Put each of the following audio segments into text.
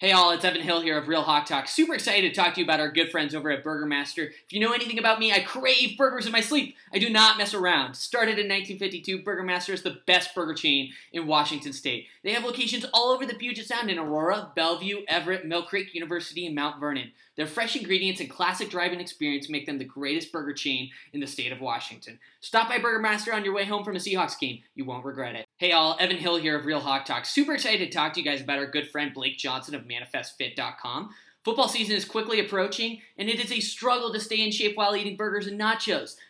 Hey all, it's Evan Hill here of Real Hawk Talk. Super excited to talk to you about our good friends over at Burger Master. If you know anything about me, I crave burgers in my sleep. I do not mess around. Started in 1952, Burger Master is the best burger chain in Washington State. They have locations all over the Puget Sound in Aurora, Bellevue, Everett, Mill Creek University, and Mount Vernon. Their fresh ingredients and classic driving experience make them the greatest burger chain in the state of Washington. Stop by Burger Master on your way home from a Seahawks game. You won't regret it. Hey all, Evan Hill here of Real Hawk Talk. Super excited to talk to you guys about our good friend Blake Johnson of ManifestFit.com. Football season is quickly approaching, and it is a struggle to stay in shape while eating burgers and nachos.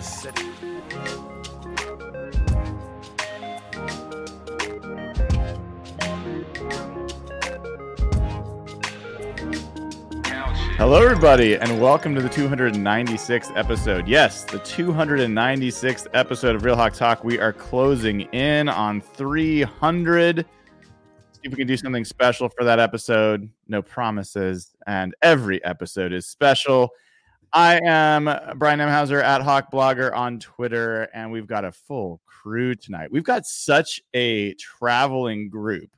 City. Hello, everybody, and welcome to the 296th episode. Yes, the 296th episode of Real Hawk Talk. We are closing in on 300. See if we can do something special for that episode. No promises, and every episode is special. I am Brian Nemhauser at Hawk Blogger on Twitter, and we've got a full crew tonight. We've got such a traveling group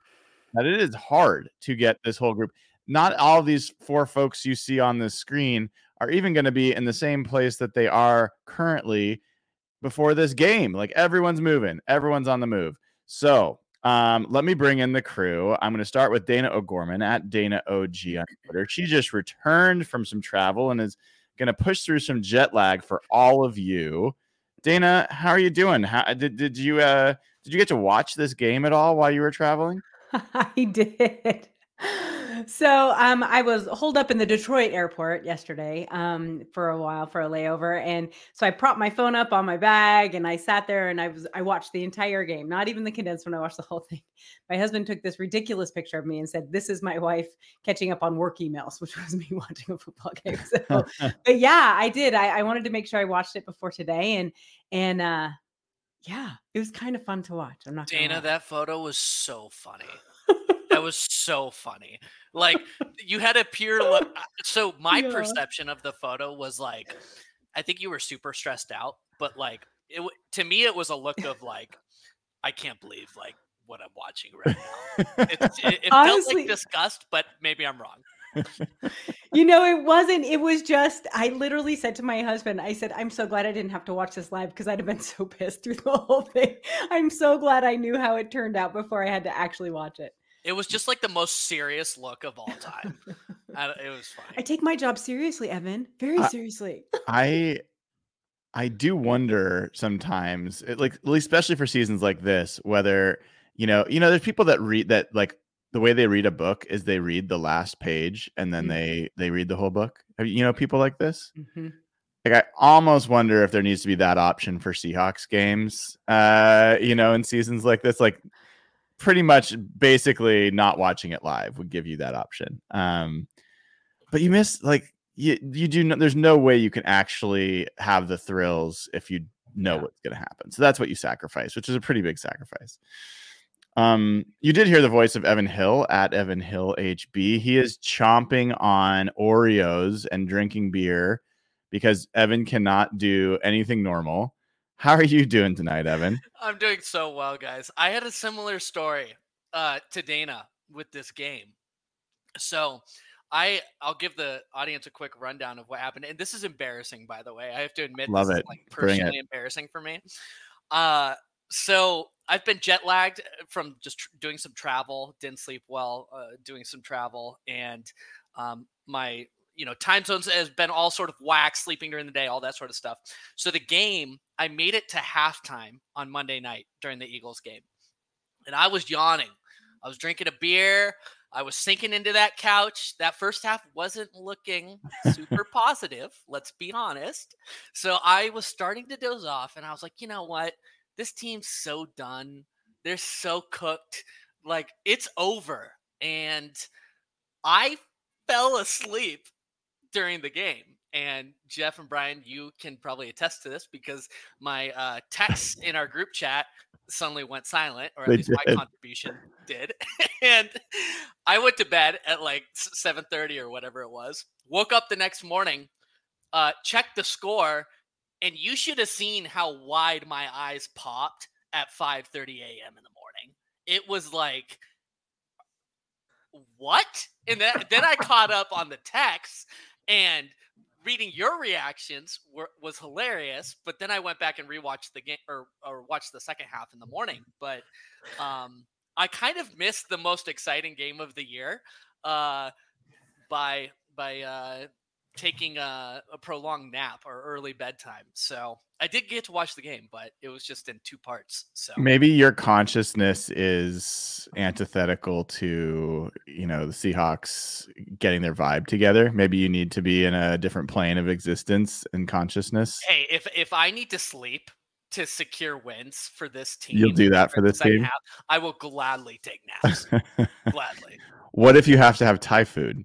that it is hard to get this whole group not all of these four folks you see on this screen are even going to be in the same place that they are currently before this game. Like everyone's moving, everyone's on the move. So um, let me bring in the crew. I'm going to start with Dayna O'Gorman at Dayna OG on Twitter. She just returned from some travel and is going to push through some jet lag for all of you. Dayna, how are you doing? How did did you uh did you get to watch this game at all while you were traveling? I did so um, I was holed up in the Detroit airport yesterday um, for a while for a layover, and so I propped my phone up on my bag and I sat there and I was I watched the entire game, not even the condensed one. I watched the whole thing. My husband took this ridiculous picture of me and said, "This is my wife catching up on work emails," which was me watching a football game. So, but yeah, I did. I, I wanted to make sure I watched it before today, and and uh, yeah, it was kind of fun to watch. I'm not Dayna. That photo was so funny. That was so funny. Like you had a pure look. So my yeah. perception of the photo was like, I think you were super stressed out, but like it to me, it was a look of like, I can't believe like what I'm watching right now. It, it, it Honestly, felt like disgust, but maybe I'm wrong you know, it wasn't, it was just, I literally said to my husband, I said, I'm so glad I didn't have to watch this live because I'd have been so pissed through the whole thing. I'm so glad I knew how it turned out before I had to actually watch it. It was just like the most serious look of all time. it was funny. I take my job seriously, Evan. Very seriously. I I do wonder sometimes, it, like especially for seasons like this, whether you know, you know, there's people that read that like the way they read a book is they read the last page and then mm-hmm. they they read the whole book. You know, people like this. Mm-hmm. Like I almost wonder if there needs to be that option for Seahawks games. Uh, you know, in seasons like this, like pretty much basically not watching it live would give you that option. Um, but you miss like you you do no, there's no way you can actually have the thrills if you know yeah. what's going to happen. So that's what you sacrifice, which is a pretty big sacrifice. Um, you did hear the voice of Evan Hill at Evan Hill HB. He is chomping on Oreos and drinking beer because Evan cannot do anything normal. How are you doing tonight, Evan? I'm doing so well, guys. I had a similar story uh, to Dayna with this game. So I I'll give the audience a quick rundown of what happened. And this is embarrassing, by the way. I have to admit Love this it. is like personally embarrassing for me. Uh so I've been jet lagged uh, from just tr- doing some travel, didn't sleep well, uh, doing some travel, and um, my you know time zones has been all sort of whack sleeping during the day all that sort of stuff. So the game i made it to halftime on monday night during the eagles game. And i was yawning. I was drinking a beer. I was sinking into that couch. That first half wasn't looking super positive let's be honest. So i was starting to doze off and i was like you know what? This team's so done. They're so cooked. Like it's over. And I fell asleep during the game. And Jeff and Brian, you can probably attest to this because my uh, texts in our group chat suddenly went silent, or at They least my contribution did. and I went to bed at like seven thirty or whatever it was. Woke up the next morning, uh, checked the score, and you should have seen how wide my eyes popped at five thirty a.m. in the morning. It was like, what? And then then I caught up on the text and reading your reactions were, was hilarious. But then I went back and rewatched the game or or watched the second half in the morning. But um, I kind of missed the most exciting game of the year uh, by by uh, taking a, a prolonged nap or early bedtime. So I did get to watch the game, but it was just in two parts. So Maybe your consciousness is antithetical to, you know, the Seahawks getting their vibe together. Maybe you need to be in a different plane of existence and consciousness. hey, if if I need to sleep to secure wins for this team, You'll do that for this team? half, I will gladly take naps. gladly. what if you have to have Thai food?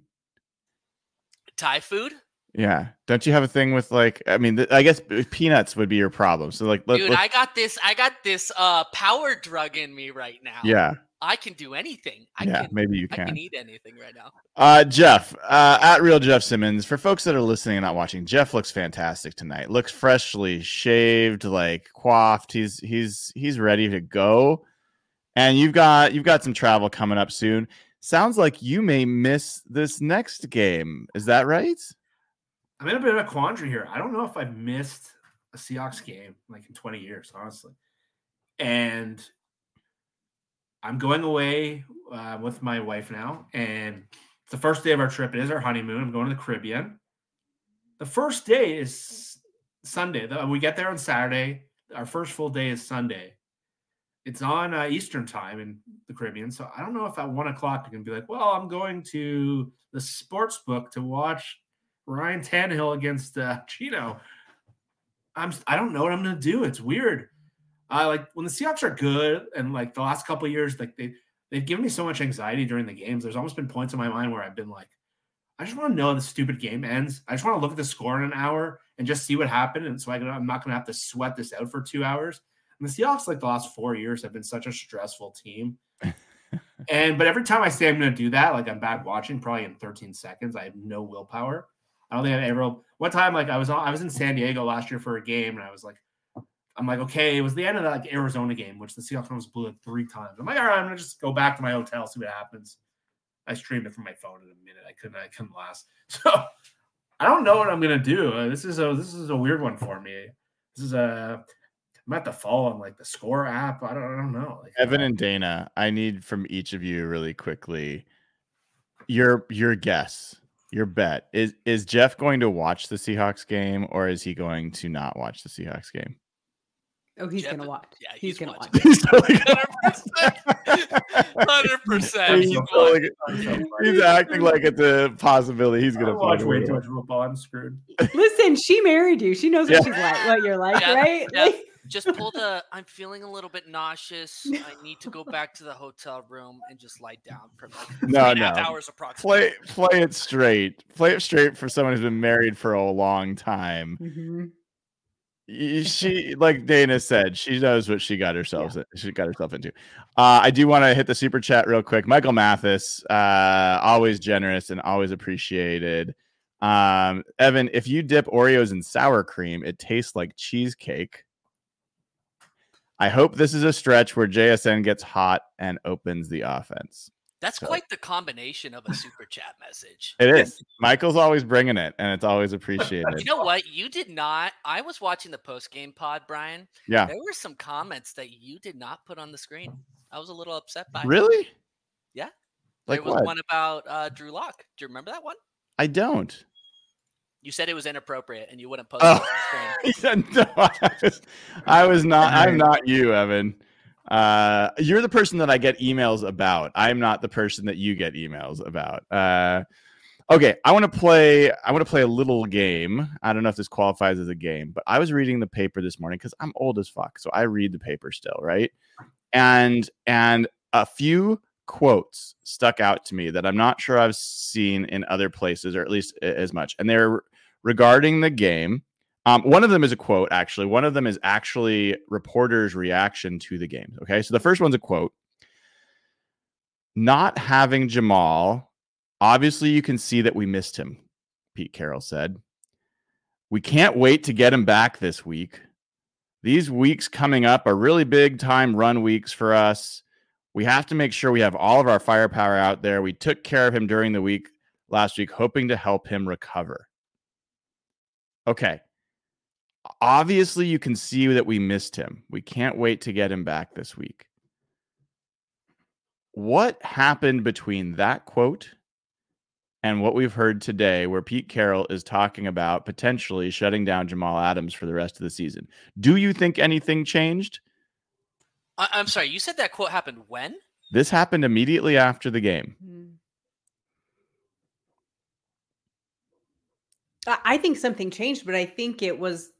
Thai food, Yeah. Don't you have a thing with like, I mean, th- I guess peanuts would be your problem. So, like, let, dude. let's- I got this. I got this uh power drug in me right now. yeah. I can do anything. I yeah. can. maybe you can. I can. eat anything right now. Uh, Jeff, uh, at real Jeff Simmons. For folks that are listening and not watching, Jeff looks fantastic tonight. Looks freshly shaved, like coiffed. He's he's he's ready to go. And you've got you've got some travel coming up soon. Sounds like you may miss this next game. Is that right? I'm in a bit of a quandary here. I don't know if I've missed a Seahawks game like in 20 years, honestly. And I'm going away uh, with my wife now, and it's the first day of our trip. It is our honeymoon. I'm going to the Caribbean. The first day is Sunday. We get there on Saturday. Our first full day is Sunday. It's on uh, Eastern time in the Caribbean, so I don't know if at one o'clock you can be like, "Well, I'm going to the sports book to watch Ryan Tannehill against uh, Geno. I'm I don't know what I'm gonna do. It's weird. I like when the Seahawks are good and like the last couple of years, like they they've given me so much anxiety during the games. There's almost been points in my mind where I've been like, I just want to know how the stupid game ends. I just want to look at the score in an hour and just see what happened. And so I can, I'm not gonna have to sweat this out for two hours. And the Seahawks, like the last four years, have been such a stressful team. and but every time I say I'm gonna do that, like I'm back watching, probably in 13 seconds. I have no willpower. I don't think I've ever. One time, like I was on, I was in San Diego last year for a game, and I was like, I'm like, okay, it was the end of that like Arizona game, which the Seahawks almost blew it three times. I'm like, all right, I'm gonna just go back to my hotel, see what happens. I streamed it from my phone in a minute. I couldn't, I couldn't last. So I don't know what I'm gonna do. Uh, this is a this is a weird one for me. This is a I'm at the fall on like the score app. I don't, I don't know. Like Evan and Dayna, I need from each of you really quickly your your guess, your bet. Is is Jeff going to watch the Seahawks game or is he going to not watch the Seahawks game? Oh, he's Jeff gonna watch. yeah, he's, he's gonna watch. He's totally Hundred percent. He's, totally- he's acting like it's a possibility. He's gonna watch fucking way watch. too much football. I'm screwed. Listen, she married you. She knows Yeah. what she's like, what you're like, Yeah, right? yeah. Like- Just pull the. I'm feeling a little bit nauseous. I need to go back to the hotel room and just lie down for like three No, and a half no. hours approximately. Play play it straight. Play it straight for someone who's been married for a long time. Mhm. She like Dayna said, she knows what she got herself she got herself into. Uh, I do want to hit the super chat real quick. Michael Mathis, uh, always generous and always appreciated. Um, Evan, if you dip Oreos in sour cream, it tastes like cheesecake. I hope this is a stretch where JSN gets hot and opens the offense. That's So- quite the combination of a super chat message. It is. Michael's always bringing it, and it's always appreciated. You know what? You did not. I was watching the post game pod, Brian. Yeah. There were some comments that you did not put on the screen. I was a little upset by. Really? Yeah. Like there was what? one about uh, Drew Lock. Do you remember that one? I don't. You said it was inappropriate and you wouldn't post it on Oh, the screen. no, I, was, I was not. I'm not you, Evan. Uh, you're the person that I get emails about. I'm not the person that you get emails about. Uh, okay, I want to play. I want to play a little game. I don't know if this qualifies as a game, but I was reading the paper this morning because I'm old as fuck, so I read the paper still, right? And and a few quotes stuck out to me that I'm not sure I've seen in other places, or at least as much. And they're regarding the game. Um, one of them is a quote, actually. One of them is actually reporters' reaction to the game. Okay. So the first one's a quote. Not having Jamal, obviously, you can see that we missed him, Pete Carroll said. We can't wait to get him back this week. These weeks coming up are really big time run weeks for us. We have to make sure we have all of our firepower out there. We took care of him during the week last week, hoping to help him recover. Okay. Obviously, you can see that we missed him. We can't wait to get him back this week. What happened between that quote and what we've heard today, where Pete Carroll is talking about potentially shutting down Jamal Adams for the rest of the season? Do you think anything changed? I- I'm sorry, you said that quote happened when? This happened immediately after the game. Mm. I think something changed, but I think it was.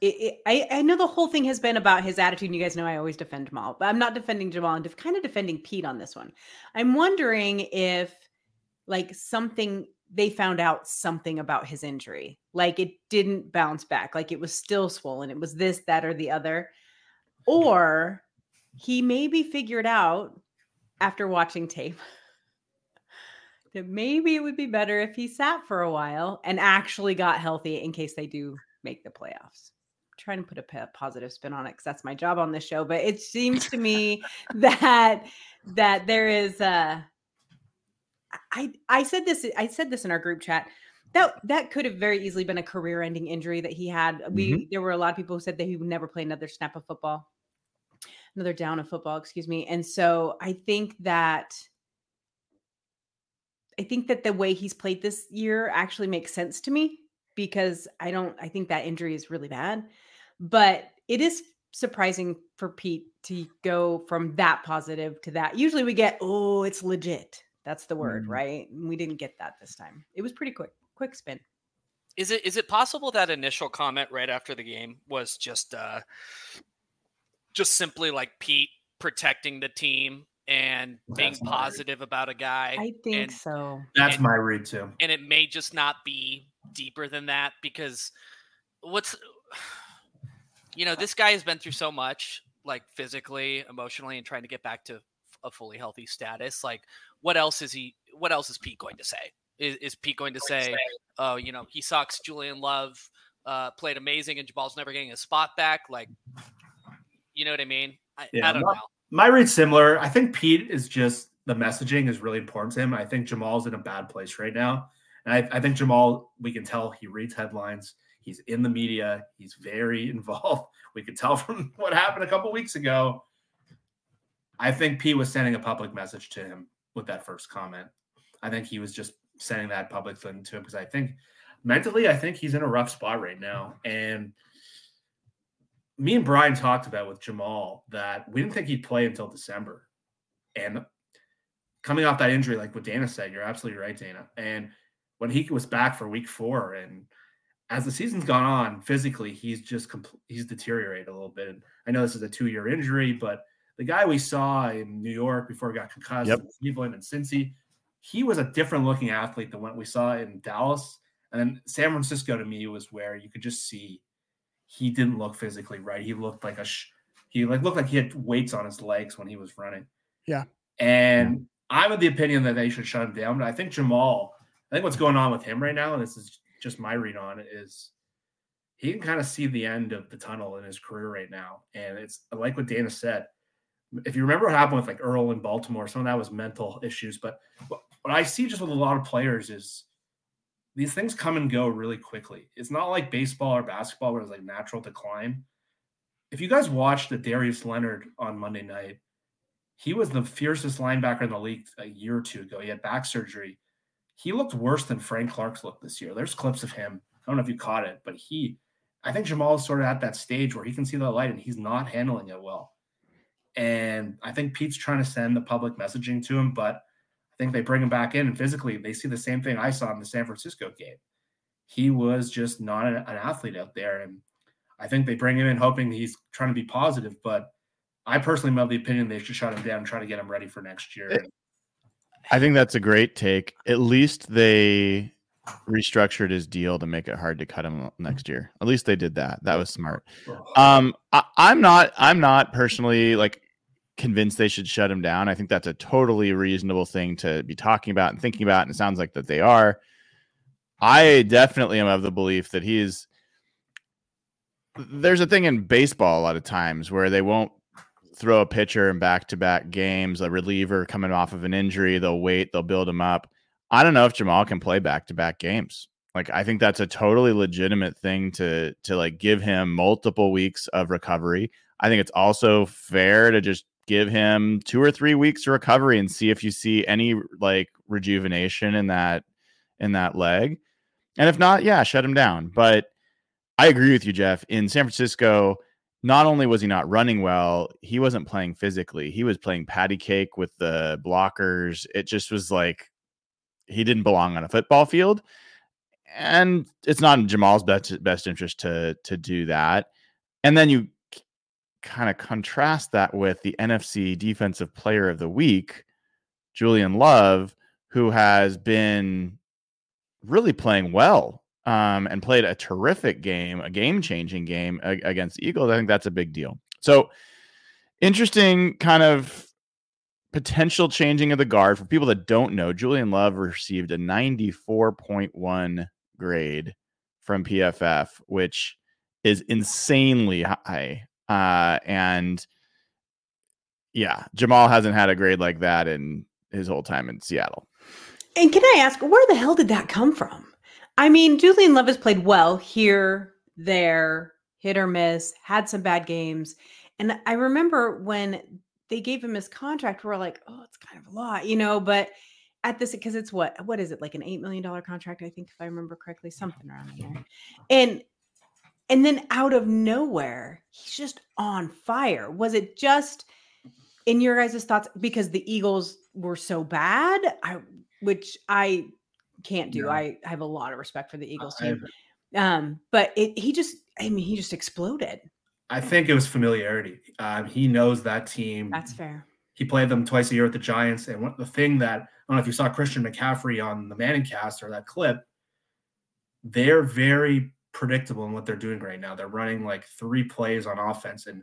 It, it, I, I know the whole thing has been about his attitude, and you guys know I always defend Jamal, but I'm not defending Jamal. I'm def- kind of defending Pete on this one. I'm wondering if, like, something they found out something about his injury, like it didn't bounce back, like it was still swollen. It was this, that, or the other, or he maybe figured out after watching tape that maybe it would be better if he sat for a while and actually got healthy in case they do make the playoffs. I'm trying to put a positive spin on it because that's my job on this show. But it seems to me that that there is uh I I said this I said this in our group chat. That that could have very easily been a career-ending injury that he had. We there were a lot of people who said that he would never play another snap of football, another down of football, excuse me. And so I think that I think that the way he's played this year actually makes sense to me because I don't I think that injury is really bad. But it is surprising for Pete to go from that positive to that. Usually we get, oh, it's legit. That's the word, Mhm. right? And we didn't get that this time. It was pretty quick, quick spin. Is it is it possible that initial comment right after the game was just uh just simply like Pete protecting the team and being That's read. positive about a guy I think and, so. That's And- my read too. and it may just not be deeper than that because what's you know this guy has been through so much like physically emotionally and trying to get back to a fully healthy status like what else is he what else is pete going to say is, is pete going to say oh you know he sucks julian love uh played amazing and jamal's never getting a spot back like you know what i mean i, Yeah, I don't my- know My read similar. I think Pete is just the messaging is really important to him. I think Jamal's in a bad place right now. And I, I think Jamal, we can tell he reads headlines. He's in the media. He's very involved. We could tell from what happened a couple weeks ago. I think Pete was sending a public message to him with that first comment. I think he was just sending that public thing to him because I think mentally, I think he's in a rough spot right now. And me and Brian talked about with Jamal that we didn't think he'd play until December. And coming off that injury, like what Dayna said, you're absolutely right, Dayna. And when he was back for week four, and as the season's gone on, physically, he's just compl- he's deteriorated a little bit. And I know this is a two year injury, but the guy we saw in New York before he got concussed, Yep. Cleveland and Cincy, he was a different looking athlete than what we saw in Dallas. And then San Francisco to me was where you could just see he didn't look physically right. He looked like a sh- he like looked like he had weights on his legs when he was running. Yeah. And I'm of the opinion that they should shut him down. But I think Jamal, I think what's going on with him right now, and this is just my read on it, is he can kind of see the end of the tunnel in his career right now. And it's like what Dayna said. If you remember what happened with like Earl in Baltimore, some of that was mental issues. But what, what I see just with a lot of players is these things come and go really quickly. It's not like baseball or basketball where it's like natural decline. If you guys watched the Darius Leonard on Monday night, he was the fiercest linebacker in the league a year or two ago. He had back surgery. He looked worse than Frank Clark's looked this year. There's clips of him. I don't know if you caught it, but he, I think Jamal is sort of at that stage where he can see the light and he's not handling it well. And I think Pete's trying to send the public messaging to him, but I think they bring him back in and physically they see the same thing I saw in the San Francisco game. He was just not an, an athlete out there. And I think they bring him in hoping he's trying to be positive, but I personally am of the opinion they should shut him down and try to get him ready for next year. It- I think that's a great take. At least they restructured his deal to make it hard to cut him next year. At least they did that. That was smart. Um, I, I'm not. I'm not personally like convinced they should shut him down. I think that's a totally reasonable thing to be talking about and thinking about, and it sounds like that they are. I definitely am of the belief that he's. There's a thing in baseball a lot of times where they won't throw a pitcher in back-to-back games, a reliever coming off of an injury. They'll wait. They'll build him up. I don't know if Jamal can play back-to-back games. Like I think that's a totally legitimate thing to to like give him multiple weeks of recovery. I think it's also fair to just give him two or three weeks of recovery and see if you see any like rejuvenation in that in that leg. And if not, yeah, shut him down. But I agree with you, Jeff. In San Francisco, not only was he not running well, he wasn't playing physically. He was playing patty cake with the blockers. It just was like he didn't belong on a football field. And it's not in Jamal's best best interest to to do that. And then you kind of contrast that with the NFC Defensive Player of the Week, Julian Love, who has been really playing well um, and played a terrific game, a game changing game against Eagles. I think that's a big deal. So, interesting kind of potential changing of the guard. For people that don't know, Julian Love received a 94.1 grade from PFF, which is insanely high. Uh, and yeah, Jamal hasn't had a grade like that in his whole time in Seattle. And can I ask, where the hell did that come from? I mean, Julian Love has played well here, there, hit or miss, had some bad games. And I remember when they gave him his contract, we are like, oh, it's kind of a lot, you know, but at this, because it's what, what is it, like an $8 million contract, I think, if I remember correctly, something around there. And and then out of nowhere, he's just on fire. Was it just in your guys' thoughts because the Eagles were so bad? I which I can't do. No. I have a lot of respect for the Eagles team. Um, but it, he just, I mean, he just exploded. I think it was familiarity. Um, he knows that team. That's fair. He played them twice a year with the Giants. And what the thing that I don't know if you saw Christian McCaffrey on the Manning cast or that clip, they're very predictable in what they're doing right now. They're running like three plays on offense. And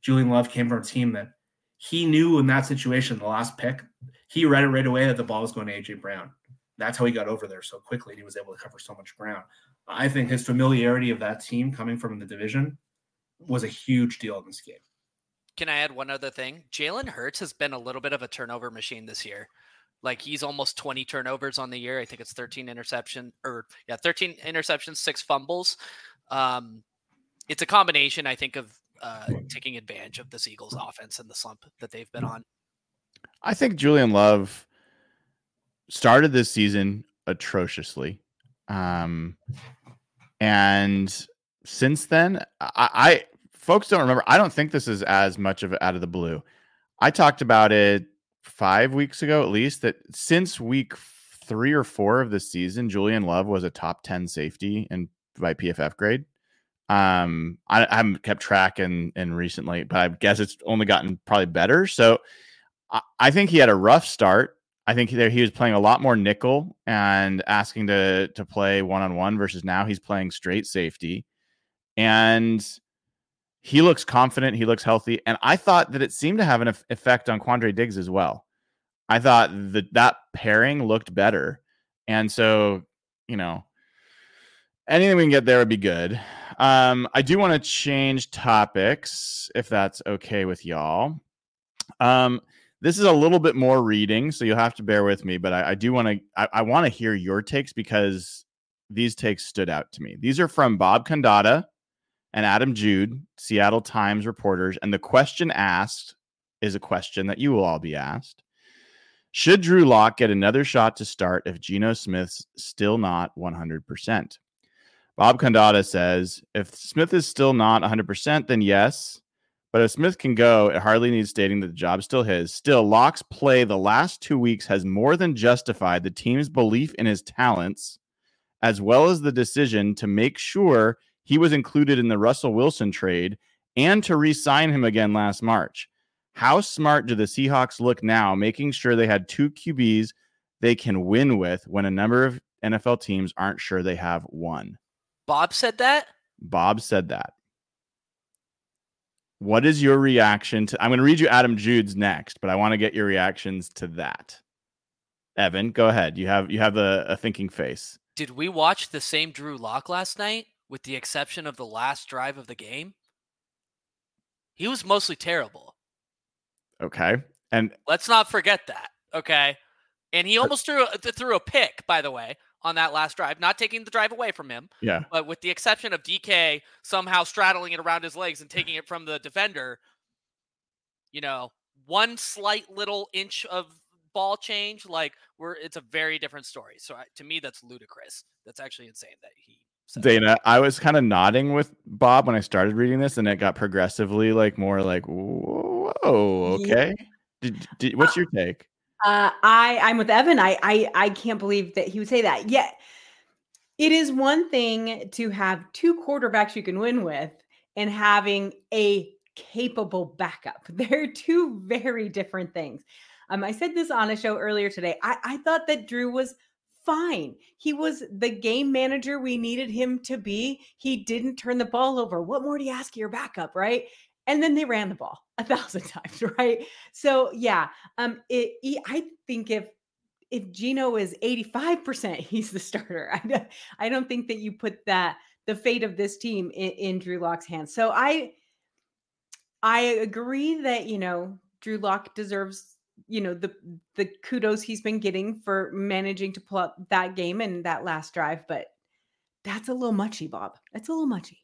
Julian Love came from a team that he knew in that situation, the last pick, he read it right away that the ball was going to AJ Brown. That's how he got over there so quickly. And he was able to cover so much ground. I think his familiarity of that team coming from the division was a huge deal in this game. Can I add one other thing? Jalen Hurts has been a little bit of a turnover machine this year. Like he's almost 20 turnovers on the year. I think it's 13 interception or yeah, 13 interceptions, six fumbles. Um, it's a combination, I think, of uh, taking advantage of this Eagles offense and the slump that they've been on. I think Julian Love started this season atrociously. Um, and since then, I, I folks don't remember. I don't think this is as much of out of the blue. I talked about it five weeks ago, at least, that since week three or four of the season, Julian Love was a top 10 safety and by PFF grade. Um, I, I haven't kept track in, in recently, but I guess it's only gotten probably better. So I, I think he had a rough start. I think there he was playing a lot more nickel and asking to to play one on one versus now he's playing straight safety, and he looks confident. He looks healthy, and I thought that it seemed to have an effect on Quandre Diggs as well. I thought that that pairing looked better, and so you know anything we can get there would be good. Um, I do want to change topics if that's okay with y'all. Um, this is a little bit more reading, so you'll have to bear with me. But I, I do want to I, I want to hear your takes because these takes stood out to me. These are from Bob Condotta and Adam Jude, Seattle Times reporters, and the question asked is a question that you will all be asked. Should Drew Lock get another shot to start if Geno Smith's still not 100%? Bob Condotta says if Smith is still not 100%, then yes. But if Smith can go, it hardly needs stating that the job's still his. Still, Lock's play the last two weeks has more than justified the team's belief in his talents, as well as the decision to make sure he was included in the Russell Wilson trade and to re sign him again last March. How smart do the Seahawks look now, making sure they had two QBs they can win with when a number of NFL teams aren't sure they have one? Bob said that. Bob said that. What is your reaction to? I'm going to read you Adam Jude's next, but I want to get your reactions to that. Evan, go ahead. You have you have a, a thinking face. Did we watch the same Drew Lock last night, with the exception of the last drive of the game? He was mostly terrible. Okay, and let's not forget that. Okay, and he almost threw a, threw a pick, by the way, on that last drive, not taking the drive away from him. Yeah. But with the exception of DK somehow straddling it around his legs and taking it from the defender, you know, one slight little inch of ball change, like we're it's a very different story. So I, to me, that's ludicrous. That's actually insane that he. Dayna. I was kind of nodding with Bob when I started reading this, and it got progressively like more like, whoa, okay. Yeah. Did, did, what's your take? Uh, I I'm with Evan. I I I can't believe that he would say that. Yet, it is one thing to have two quarterbacks you can win with, and having a capable backup. They're two very different things. Um, I said this on a show earlier today. I, I thought that Drew was fine. He was the game manager we needed him to be. He didn't turn the ball over. What more do you ask of your backup, right? And then they ran the ball a thousand times, right? So yeah, um, it, I think if if Geno is 85%, he's the starter. I don't, I don't think that you put that the fate of this team in, in Drew Lock's hands. So I I agree that you know Drew Lock deserves you know the the kudos he's been getting for managing to pull up that game and that last drive, but that's a little muchy, Bob. That's a little muchy.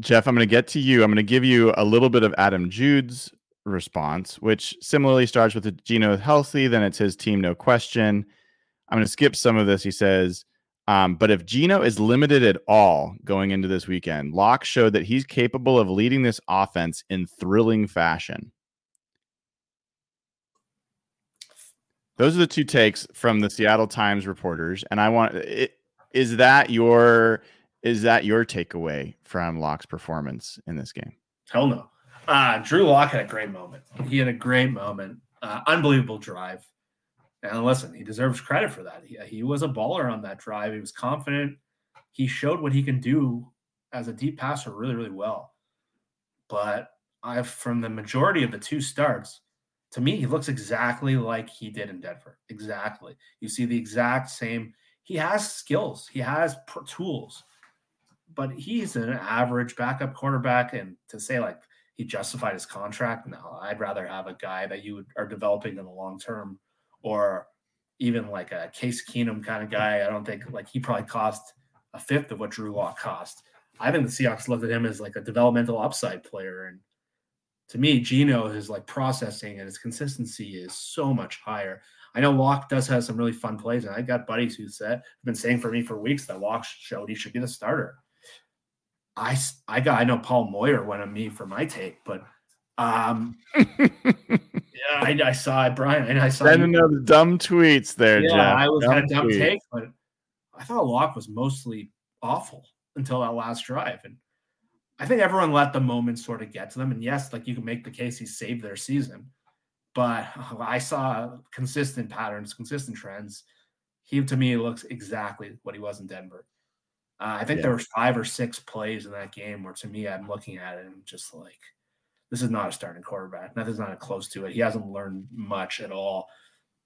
Jeff, I'm going to get to you. I'm going to give you a little bit of Adam Jude's response, which similarly starts with the Geno healthy, then it's his team, no question. I'm going to skip some of this. He says, um, but if Geno is limited at all going into this weekend, Lock showed that he's capable of leading this offense in thrilling fashion. Those are the two takes from the Seattle Times reporters, and I want it, is that your is that your takeaway from Lock's performance in this game? Hell no. Uh, Drew Lock had a great moment. He had a great moment, uh, unbelievable drive. And listen, he deserves credit for that. He, he was a baller on that drive. He was confident. He showed what he can do as a deep passer really, really well. But I've from the majority of the two starts, to me, he looks exactly like he did in Denver. Exactly. You see the exact same. He has skills. He has tools, but he's an average backup quarterback. And to say like he justified his contract, no, I'd rather have a guy that you are developing in the long term, or even like a Case Keenum kind of guy. I don't think like he probably cost a fifth of what Drew Lock cost. I think the Seahawks looked at him as like a developmental upside player, and to me, Geno, his like processing and his consistency is so much higher. I know Lock does have some really fun plays, and I got buddies who said have been saying for me for weeks that Lock showed he should be the starter. I I got I know Paul Moyer went on me for my take, but um yeah, I, I saw it, Brian, and I saw sending those dumb tweets there. Yeah, Jeff. I was dumb a dumb tweets. take, but I thought Lock was mostly awful until that last drive, and I think everyone let the moment sort of get to them. And yes, like you can make the case he saved their season, but I saw consistent patterns, consistent trends. He to me looks exactly what he was in Denver. Uh, I think yeah. there were five or six plays in that game where to me I'm looking at it and just like this is not a starting quarterback. Nothing's not close to it. He hasn't learned much at all.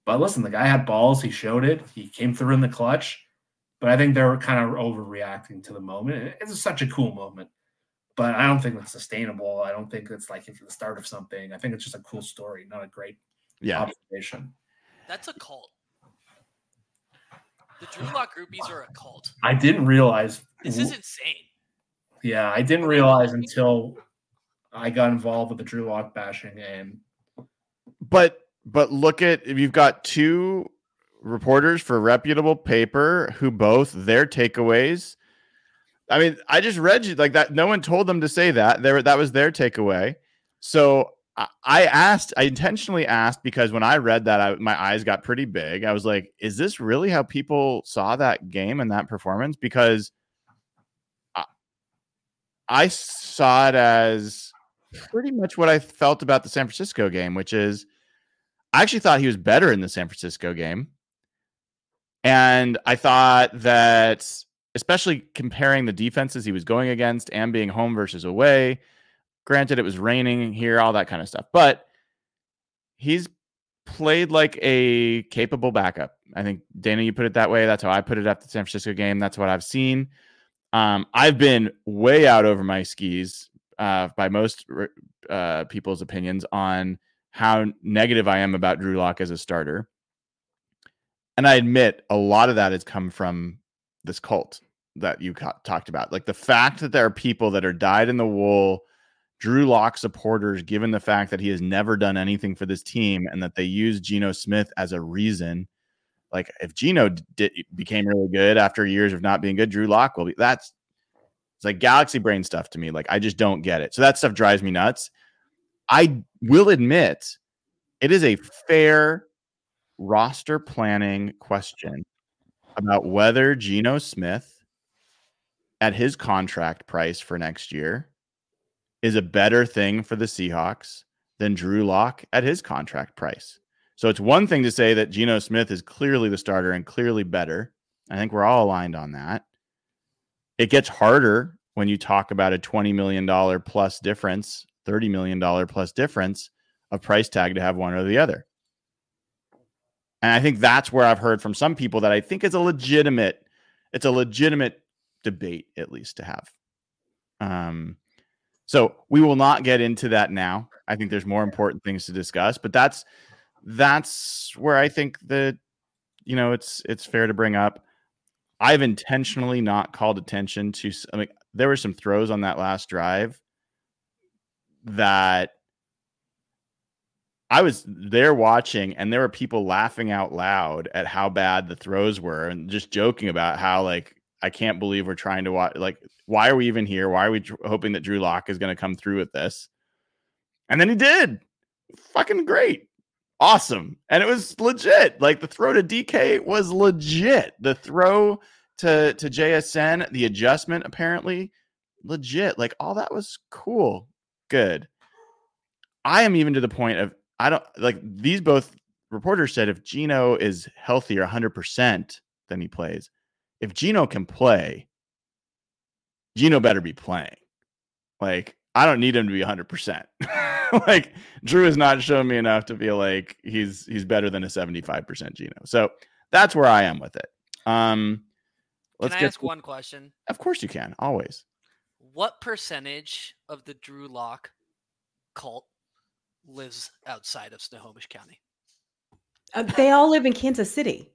But listen, the guy had balls. He showed it. He came through in the clutch. But I think they're kind of overreacting to the moment. It's such a cool moment but I don't think it's sustainable. I don't think it's like the start of something. I think it's just a cool story, not a great yeah. observation. That's a cult. The Drew Lock groupies are a cult. I didn't realize this is insane. Yeah, I didn't realize until I got involved with the Drew Lock bashing and but but look at if you've got two reporters for reputable paper who both their takeaways I mean, I just read you like that. No one told them to say that. There, that was their takeaway. So I asked, I intentionally asked because when I read that, I, my eyes got pretty big. I was like, is this really how people saw that game and that performance? Because I, I saw it as pretty much what I felt about the San Francisco game, which is I actually thought he was better in the San Francisco game. And I thought that, especially comparing the defenses he was going against and being home versus away, granted, it was raining here, all that kind of stuff, but he's played like a capable backup. I think, Dayna, you put it that way. That's how I put it after the San Francisco game. That's what I've seen. Um, I've been way out over my skis uh, by most uh, people's opinions on how negative I am about Drew Lock as a starter. And I admit a lot of that has come from this cult that you ca- talked about. Like the fact that there are people that are dyed in the wool Drew Lock supporters, given the fact that he has never done anything for this team and that they use Geno Smith as a reason. Like if Geno did, became really good after years of not being good, Drew Lock will be. That's it's like galaxy brain stuff to me. Like I just don't get it. So that stuff drives me nuts. I will admit it is a fair roster planning question about whether Geno Smith at his contract price for next year is a better thing for the Seahawks than Drew Lock at his contract price. So it's one thing to say that Geno Smith is clearly the starter and clearly better. I think we're all aligned on that. It gets harder when you talk about a $20 million plus difference, $30 million plus difference of price tag to have one or the other. And I think that's where I've heard from some people that I think is a legitimate, it's a legitimate debate, at least to have. Um, so we will not get into that now. I think there's more important things to discuss, but that's that's where I think that you know it's it's fair to bring up. I've intentionally not called attention to. I mean, there were some throws on that last drive that I was there watching, and there were people laughing out loud at how bad the throws were, and just joking about how like I can't believe we're trying to watch. Like, why are we even here? Why are we tr- hoping that Drew Lock is going to come through with this? And then he did. Fucking great. Awesome. And it was legit. Like the throw to DK was legit. The throw to to JSN, the adjustment apparently legit. Like all that was cool. Good. I am even to the point of I don't like these both reporters said if Geno is healthier 100% than he plays, if Geno can play, Geno better be playing. Like, I don't need him to be 100%. like, Drew has not shown me enough to feel like he's he's better than a 75% Geno. So that's where I am with it. Um, let's can I ask to, one question? Of course you can. Always. What percentage of the Drew Lock cult lives outside of Snohomish County? Uh, they all live in Kansas City.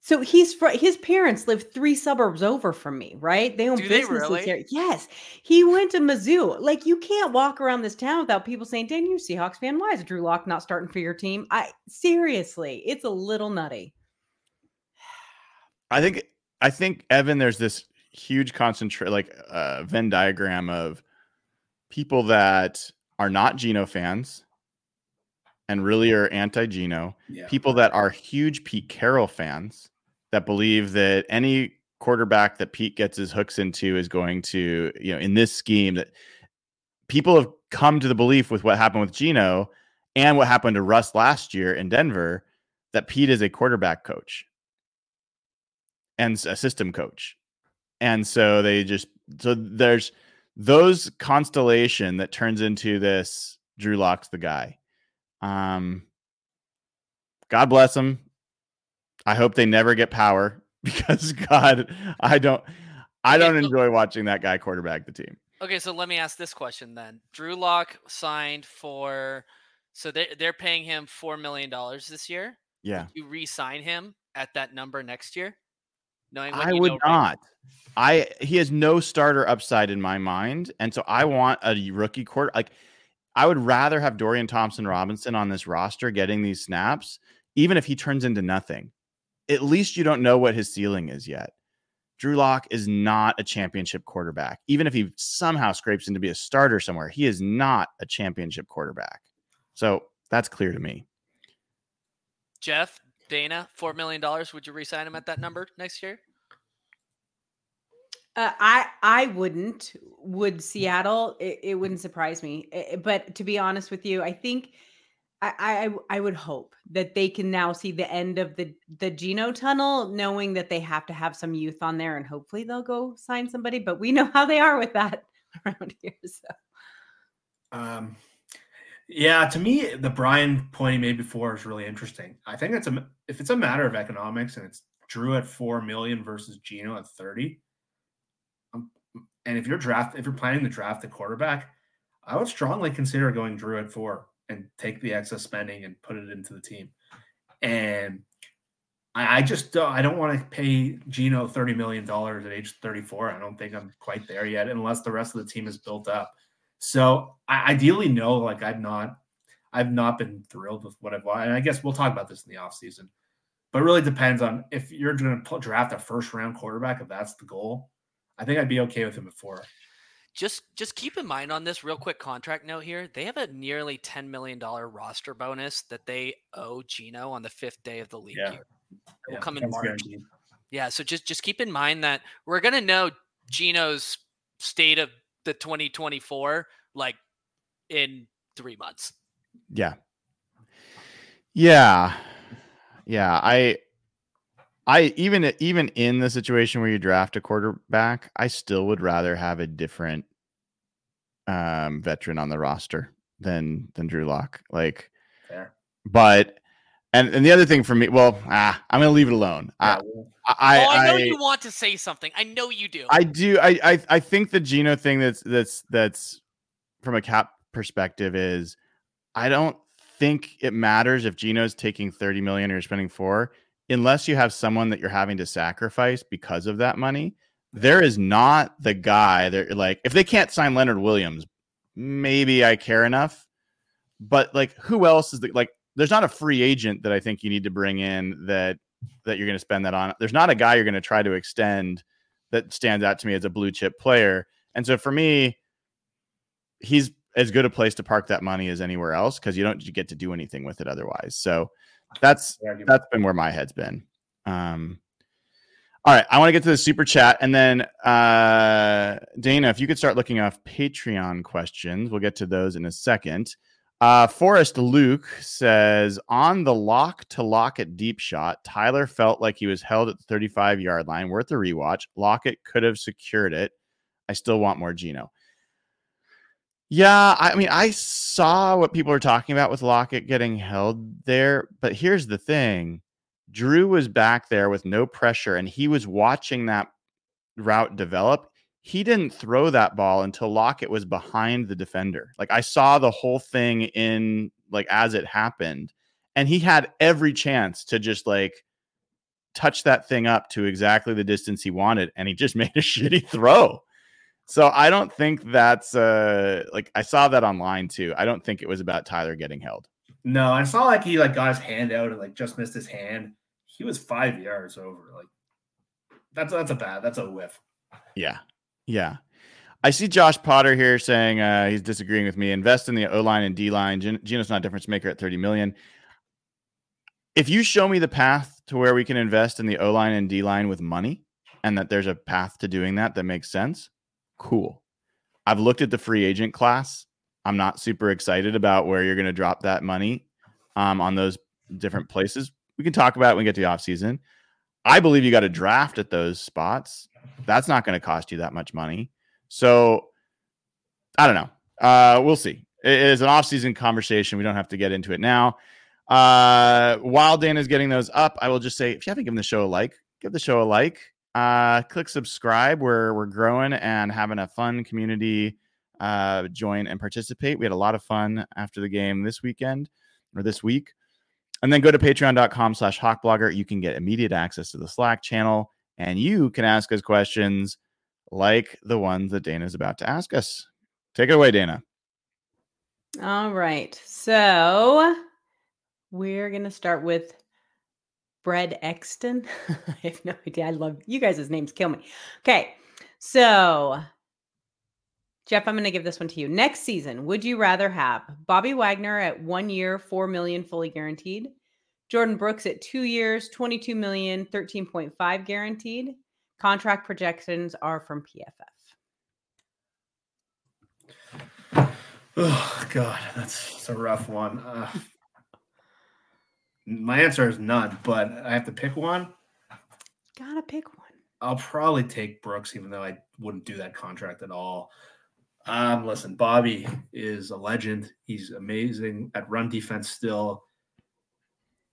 So he's fr- his parents live three suburbs over from me, right? They own Do businesses they really? here. Yes, he went to Mizzou. Like you can't walk around this town without people saying, "Dan, you Seahawks fan? Why is Drew Lock not starting for your team?" I seriously, it's a little nutty. I think I think Evan, there's this huge concentrate like uh, Venn diagram of people that are not Geno fans and really are anti Geno, Yeah. People that are huge Pete Carroll fans that believe that any quarterback that Pete gets his hooks into is going to, you know, in this scheme that people have come to the belief with what happened with Geno and what happened to Russ last year in Denver that Pete is a quarterback coach and a system coach. And so they just so there's those constellation that turns into this Drew Lock's the guy. Um God bless him. I hope they never get power because God, I don't I don't enjoy watching that guy quarterback the team. Okay, so let me ask this question then. Drew Lock signed for so they they're paying him four million dollars this year. Yeah. Would you re-sign him at that number next year? Knowing I would not. Right I he has no starter upside in my mind, and so I want a rookie quarter. Like I would rather have Dorian Thompson Robinson on this roster getting these snaps, even if he turns into nothing at least you don't know what his ceiling is yet. Drew Lock is not a championship quarterback. Even if he somehow scrapes in to be a starter somewhere, he is not a championship quarterback. So that's clear to me. Jeff, Dayna, $4 million. Would you resign him at that number next year? Uh, I I wouldn't. Would Seattle? It, it wouldn't surprise me. I- but to be honest with you, I think I, I I would hope that they can now see the end of the the Geno tunnel, knowing that they have to have some youth on there, and hopefully they'll go sign somebody. But we know how they are with that around here. So Um, yeah, to me, the Brian point he made before is really interesting. I think it's a if it's a matter of economics and it's Drew at four million versus Geno at thirty. And if you're draft, if you're planning to draft the quarterback, I would strongly consider going Drew at four and take the excess spending and put it into the team. And I, I just don't, I don't want to pay Geno thirty million dollars at age thirty four. I don't think I'm quite there yet, unless the rest of the team is built up. So I ideally no, like I've not I've not been thrilled with what I've and I guess we'll talk about this in the offseason. But really depends on if you're going to draft a first round quarterback, if that's the goal. I think I'd be okay with him at four. Just just keep in mind on this real quick contract note here. They have a nearly ten million dollar roster bonus that they owe Geno on the fifth day of the league Yeah. year. It will Yeah, come in March. guaranteed. Yeah, so just just keep in mind that we're gonna know Geno's state of the 2024 like in three months. Yeah. Yeah. Yeah. I I even even in the situation where you draft a quarterback, I still would rather have a different um veteran on the roster than than Drew Lock. Like Fair. but and and the other thing for me, well, ah, I'm gonna leave it alone. Yeah, I, well, I, oh, I know I, you want to say something. I know you do. I do. I, I I think the Geno thing that's that's that's from a cap perspective is I don't think it matters if Geno's taking 30 million or spending four, unless you have someone that you're having to sacrifice because of that money. There is not the guy that like if they can't sign Leonard Williams, maybe I care enough. But like who else is the like there's not a free agent that I think you need to bring in that that you're going to spend that on. There's not a guy you're going to try to extend that stands out to me as a blue chip player. And so for me, he's as good a place to park that money as anywhere else because you don't get to do anything with it otherwise. So that's that's been where my head's been. Um, all right, I want to get to the super chat, and then uh, Dayna, if you could start looking off Patreon questions, we'll get to those in a second. Uh, Forrest Luke says on the lock to lock Lockett deep shot, Tyler felt like he was held at the 35 yard line, worth a rewatch. Lockett could have secured it. I still want more Geno. Yeah, I mean, I saw what people were talking about with Lockett getting held there, but here's the thing Drew was back there with no pressure and he was watching that route develop. He didn't throw that ball until Lockett was behind the defender. Like I saw the whole thing in like as it happened, and he had every chance to just like touch that thing up to exactly the distance he wanted, and he just made a shitty throw. So I don't think that's uh like I saw that online too. I don't think it was about Tyler getting held. No, I saw like he like got his hand out and like just missed his hand. He was five yards over. Like that's that's a bad. That's a whiff. Yeah. Yeah. I see Josh Potter here saying uh, he's disagreeing with me. Invest in the O line and D line. Gen- Geno's not a difference maker at 30 million. If you show me the path to where we can invest in the O line and D line with money and that there's a path to doing that that makes sense, cool. I've looked at the free agent class. I'm not super excited about where you're going to drop that money um, on those different places. We can talk about it when we get to the offseason. I believe you got to draft at those spots. That's not going to cost you that much money. So I don't know. Uh, we'll see. It is an off-season conversation. We don't have to get into it now. Uh, while Dan is getting those up, I will just say if you haven't given the show a like, give the show a like. Uh, click subscribe. We're we're growing and having a fun community. Uh, join and participate. We had a lot of fun after the game this weekend or this week. And then go to patreon.com slash hawkblogger. You can get immediate access to the Slack channel and you can ask us questions like the ones that Dayna's about to ask us. Take it away, Dayna. All right. So we're going to start with Brad Exton. I have no idea. I love you guys' names kill me. Okay. So Jeff, I'm going to give this one to you. Next season, would you rather have Bobby Wagner at 1 year, 4 million fully guaranteed, Jordyn Brooks at 2 years, 22 million, 13.5 guaranteed, Contract projections are from PFF. Oh God, that's a rough one. Uh, my answer is none, but I have to pick one. Gotta pick one. I'll probably take Brooks, even though I wouldn't do that contract at all. Um, listen, Bobby is a legend. He's amazing at run defense still.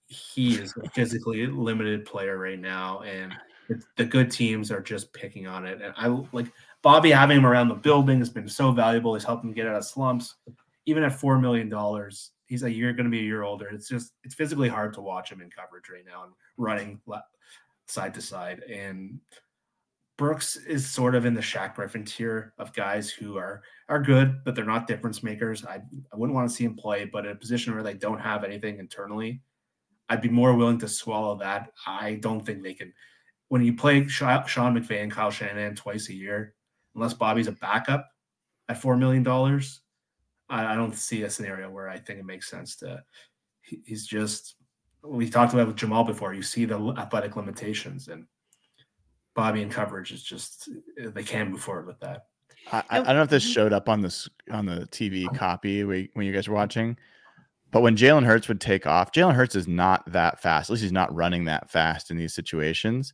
He is a physically limited player right now, and the good teams are just picking on it. And I like Bobby having him around the building has been so valuable. He's helped him get out of slumps. Even at four million dollars, he's a year going to be a year older. It's just it's physically hard to watch him in coverage right now and running side to side. And Brooks is sort of in the Shaq Griffin tier of guys who are are good, but they're not difference makers. I, I wouldn't want to see him play, but in a position where they don't have anything internally, I'd be more willing to swallow that. I don't think they can. When you play Sean McVay and Kyle Shanahan twice a year, unless Bobby's a backup at four million dollars, I, I, don't see a scenario where I think it makes sense to. He, he's just we talked about with Jamal before. You see the athletic limitations, and Bobby and coverage is just they can't move forward with that. I, I don't know if this showed up on this on the TV oh. copy when you guys were watching, but when Jalen Hurts would take off, Jalen Hurts is not that fast. At least he's not running that fast in these situations.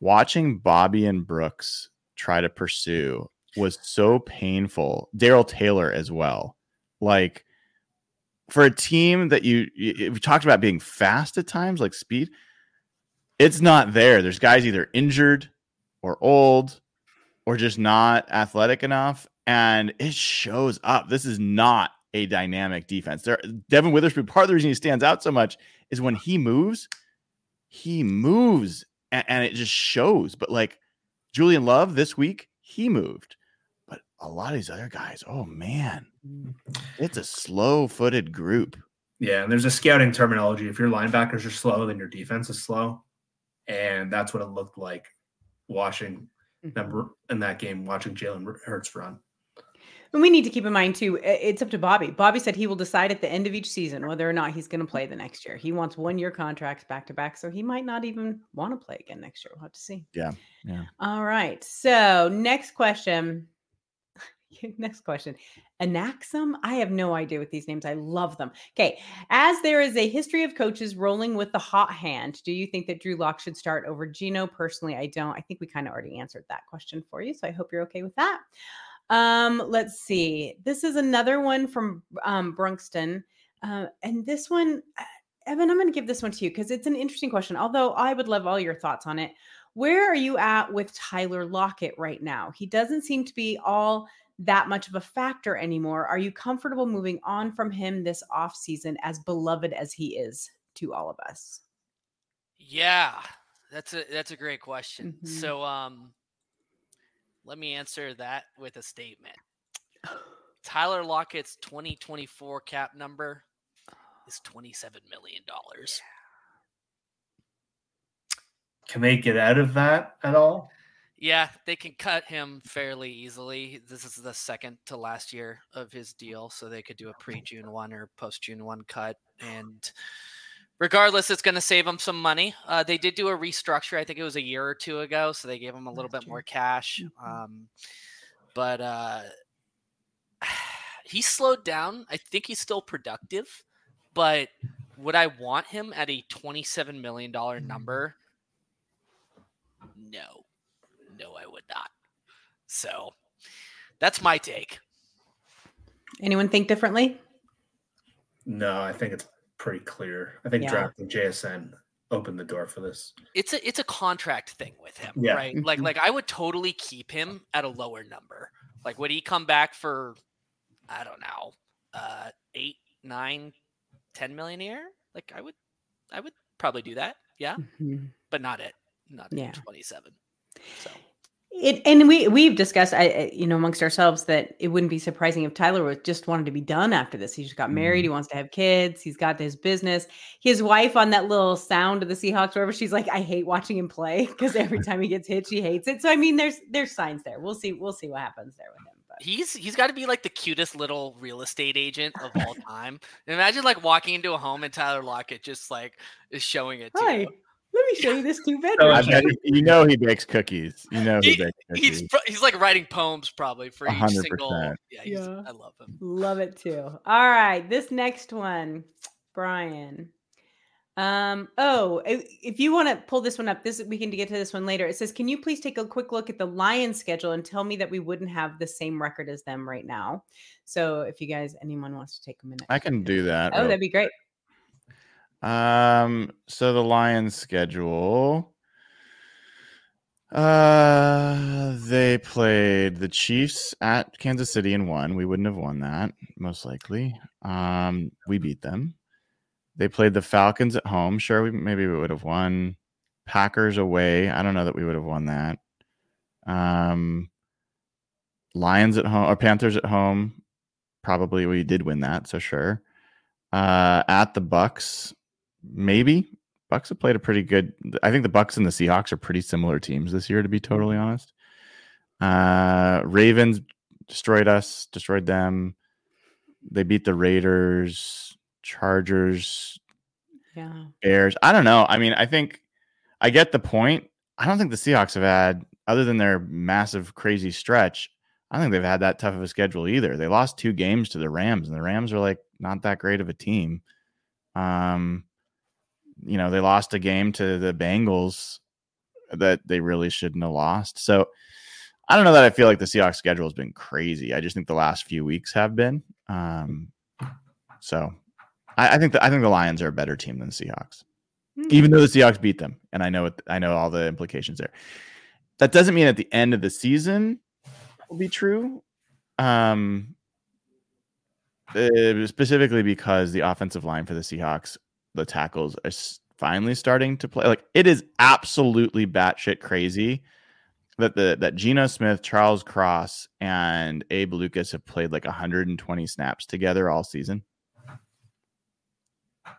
Watching Bobby and Brooks try to pursue was so painful. Darrell Taylor as well. Like for a team that you, you we talked about being fast at times, like speed, it's not there. There's guys either injured or old or just not athletic enough. And it shows up. This is not a dynamic defense. There, Devon Witherspoon, part of the reason he stands out so much is when he moves, he moves and, and it just shows. But like Julian Love this week, he moved. But a lot of these other guys, oh man, it's a slow footed group. Yeah, and there's a scouting terminology. If your linebackers are slow, then your defense is slow. And that's what it looked like watching them mm-hmm. in that game, watching Jalen Hurts run. And we need to keep in mind too, it's up to Bobby. Bobby said he will decide at the end of each season whether or not he's going to play the next year. He wants one year contracts back to back, so he might not even want to play again next year. We'll have to see. Yeah. Yeah. All right. So next question. next question. Anaxum? I have no idea what these names. I love them. Okay. As there is a history of coaches rolling with the hot hand, do you think that Drew Lock should start over Geno? Personally, I don't. I think we kind of already answered that question for you. So I hope you're okay with that. Um, let's see. This is another one from um, Brunkston. Uh, and this one, uh, Evan, I'm going to give this one to you because it's an interesting question. Although I would love all your thoughts on it. Where are you at with Tyler Lockett right now? He doesn't seem to be all that much of a factor anymore. Are you comfortable moving on from him this off season, as beloved as he is to all of us? Yeah, that's a that's a great question. Mm-hmm. So um let me answer that with a statement. Tyler Lockett's 2024 cap number is 27 million dollars. Can they get out of that at all? Yeah, they can cut him fairly easily. This is the second to last year of his deal, so they could do a pre June 1 or post June 1 cut. And regardless, it's going to save them some money. Uh, they did do a restructure, I think it was a year or two ago, so they gave him a little bit more cash. Mm-hmm. Um, but uh, he slowed down. I think he's still productive, but would I want him at a $27 million number? No no, I would not. So that's my take. Anyone think differently? No, I think it's pretty clear. I think yeah. drafting JSN opened the door for this. It's a it's a contract thing with him, yeah. right? Like mm-hmm. like I would totally keep him at a lower number. Like would he come back for I don't know, uh eight, nine, ten million a year? Like I would I would probably do that. Yeah. Mm-hmm. But not it. not yeah. 27. So it, and we we've discussed, I, you know, amongst ourselves that it wouldn't be surprising if Tyler was just wanted to be done after this. He just got married. Mm-hmm. He wants to have kids. He's got his business. His wife on that little sound of the Seahawks, wherever she's like, I hate watching him play because every time he gets hit, she hates it. So I mean, there's there's signs there. We'll see. We'll see what happens there with him. But. He's he's got to be like the cutest little real estate agent of all time. Imagine like walking into a home and Tyler Lockett just like is showing it to Hi. you. Let me show you this two So I bedroom. bet you know he bakes cookies. You know he, He- bakes cookies. He's he's like writing poems probably for A each single. Yeah, he's, Yeah. I love him. Love it too. All right, this next one, Brian. Um, oh, if you want to pull this one up, this we can get to this one later. It says, Can you please take a quick look at the Lions schedule and tell me that we wouldn't have the same record as them right now? So if you guys anyone wants to take a minute. I can do that. Oh, that'd be great. Um, so the Lions schedule. Uh, they played the Chiefs at Kansas City and won. We wouldn't have won that most likely. Um, we beat them. They played the Falcons at home. Sure, we maybe we would have won. Packers away. I don't know that we would have won that. Um, Lions at home or Panthers at home. Probably we did win that, so sure. Uh, at the Bucks, maybe Bucks have played a pretty good. I think the Bucks and the Seahawks are pretty similar teams this year, to be totally honest. Uh, Ravens destroyed us, destroyed them. They beat the Raiders, Chargers, Yeah. Bears. I don't know. I mean, I think I get the point. I don't think the Seahawks have had, other than their massive, crazy stretch, I don't think they've had that tough of a schedule either. They lost two games to the Rams, and the Rams are like not that great of a team. Um, you know, they lost a game to the Bengals that they really shouldn't have lost. So I don't know that I feel like the Seahawks schedule has been crazy. I just think the last few weeks have been. Um, so I, I think the, I think the Lions are a better team than the Seahawks, Hmm. even though the Seahawks beat them, and I know it, I know all the implications there. That doesn't mean at the end of the season will be true. Um, uh, specifically because the offensive line for the Seahawks, the tackles are finally starting to play. Like it is absolutely batshit crazy that the that Geno Smith, Charles Cross, and Abe Lucas have played like 120 snaps together all season.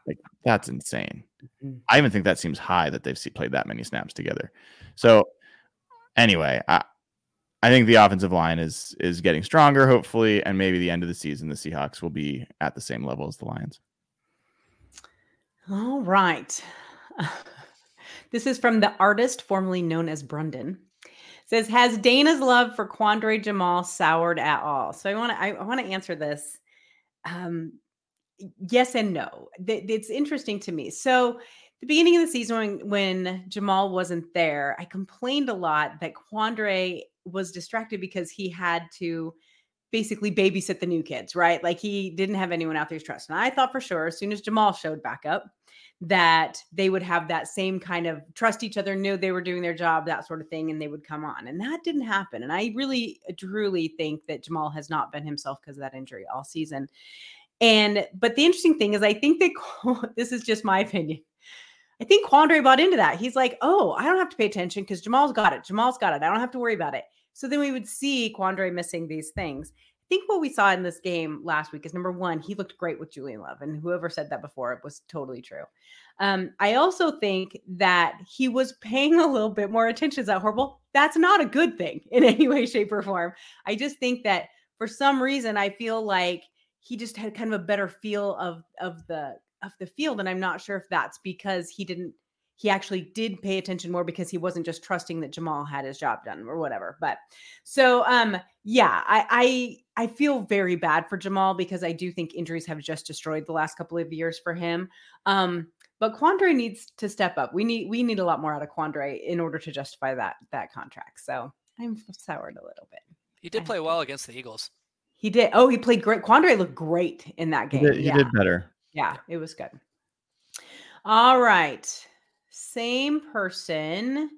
Like that's insane. Mhm. I even think that seems high that they've played that many snaps together. So anyway, I I think the offensive line is is getting stronger, hopefully, and maybe the end of the season the Seahawks will be at the same level as the Lions. All right. this is from the artist formerly known as Brundon. Says, has Dayna's love for Quandre Jamal soured at all? So I want to I, I want to answer this. Um, yes and no. Th- It's interesting to me. So the beginning of the season when, when Jamal wasn't there, I complained a lot that Quandre was distracted because he had to basically babysit the new kids, right? Like he didn't have anyone out there to trust. And I thought for sure, as soon as Jamal showed back up, that they would have that same kind of trust each other, knew they were doing their job, that sort of thing, and they would come on. And that didn't happen. And I really, truly think that Jamal has not been himself because of that injury all season. And, but the interesting thing is, I think that this is just my opinion. I think Quandre bought into that. He's like, oh, I don't have to pay attention because Jamal's got it. Jamal's got it. I don't have to worry about it. So then we would see Quandre missing these things. I think what we saw in this game last week is number one, he looked great with Julian Love. And whoever said that before, it was totally true. Um, I also think that he was paying a little bit more attention. Is that horrible? That's not a good thing in any way, shape, or form. I just think that for some reason, I feel like he just had kind of a better feel of of the of the field. And I'm not sure if that's because he didn't he actually did pay attention more because he wasn't just trusting that Jamal had his job done or whatever. But so um yeah, I I I feel very bad for Jamal because I do think injuries have just destroyed the last couple of years for him. Um but Quandre needs to step up. We need we need a lot more out of Quandre in order to justify that that contract. So I'm soured a little bit. He did play well against the Eagles. He did. Oh, he played great. Quandre looked great in that He game. did, he yeah. did better. Yeah, it was good. All right. Same person.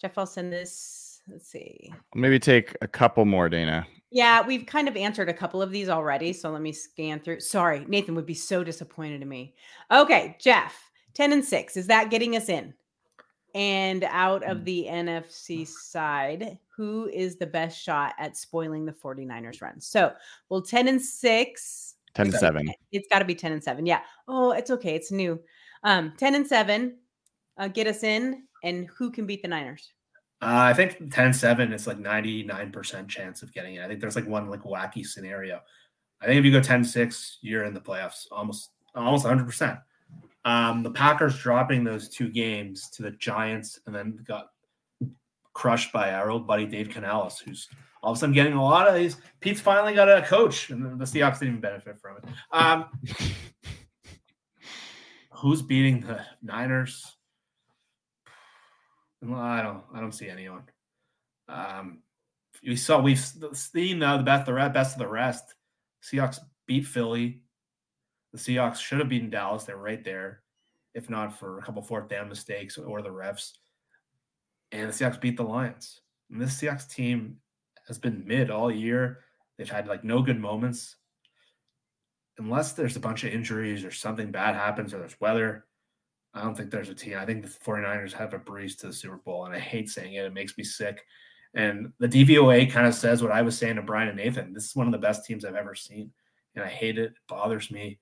Jeff, I'll send this. Let's see. Maybe take a couple more, Dayna. Yeah, we've kind of answered a couple of these already. So let me scan through. Sorry, Nathan would be so disappointed in me. Okay, Jeff, 10 and 6. Is that getting us in? And out of the NFC side, who is the best shot at spoiling the 49ers run? So, well, 10 and 6. 10 to Okay. 7. It's got to be 10 and 7. Yeah. Oh, it's okay. It's new. Um, 10 and 7. Uh, get us in. And who can beat the Niners? Uh, I think 10 7 is like 99% chance of getting it. I think there's like one like wacky scenario. I think if you go 10 6, you're in the playoffs almost almost 100%. Um, the Packers dropping those two games to the Giants and then got crushed by our old buddy Dave Canales, who's all of a sudden getting a lot of these. Pete's finally got a coach, and the Seahawks didn't even benefit from it. Um, who's beating the Niners? I don't. I don't see anyone. Um, we saw we've seen uh, the best the best of the rest. Seahawks beat Philly. The Seahawks should have beaten Dallas. They're right there, if not for a couple fourth down mistakes or the refs. And the Seahawks beat the Lions. And this Seahawks team has been mid all year. They've had like no good moments. Unless there's a bunch of injuries or something bad happens or there's weather, I don't think there's a team. I think the 49ers have a breeze to the Super Bowl. And I hate saying it. It makes me sick. And the DVOA kind of says what I was saying to Brian and Nathan. This is one of the best teams I've ever seen. And I hate it. It bothers me.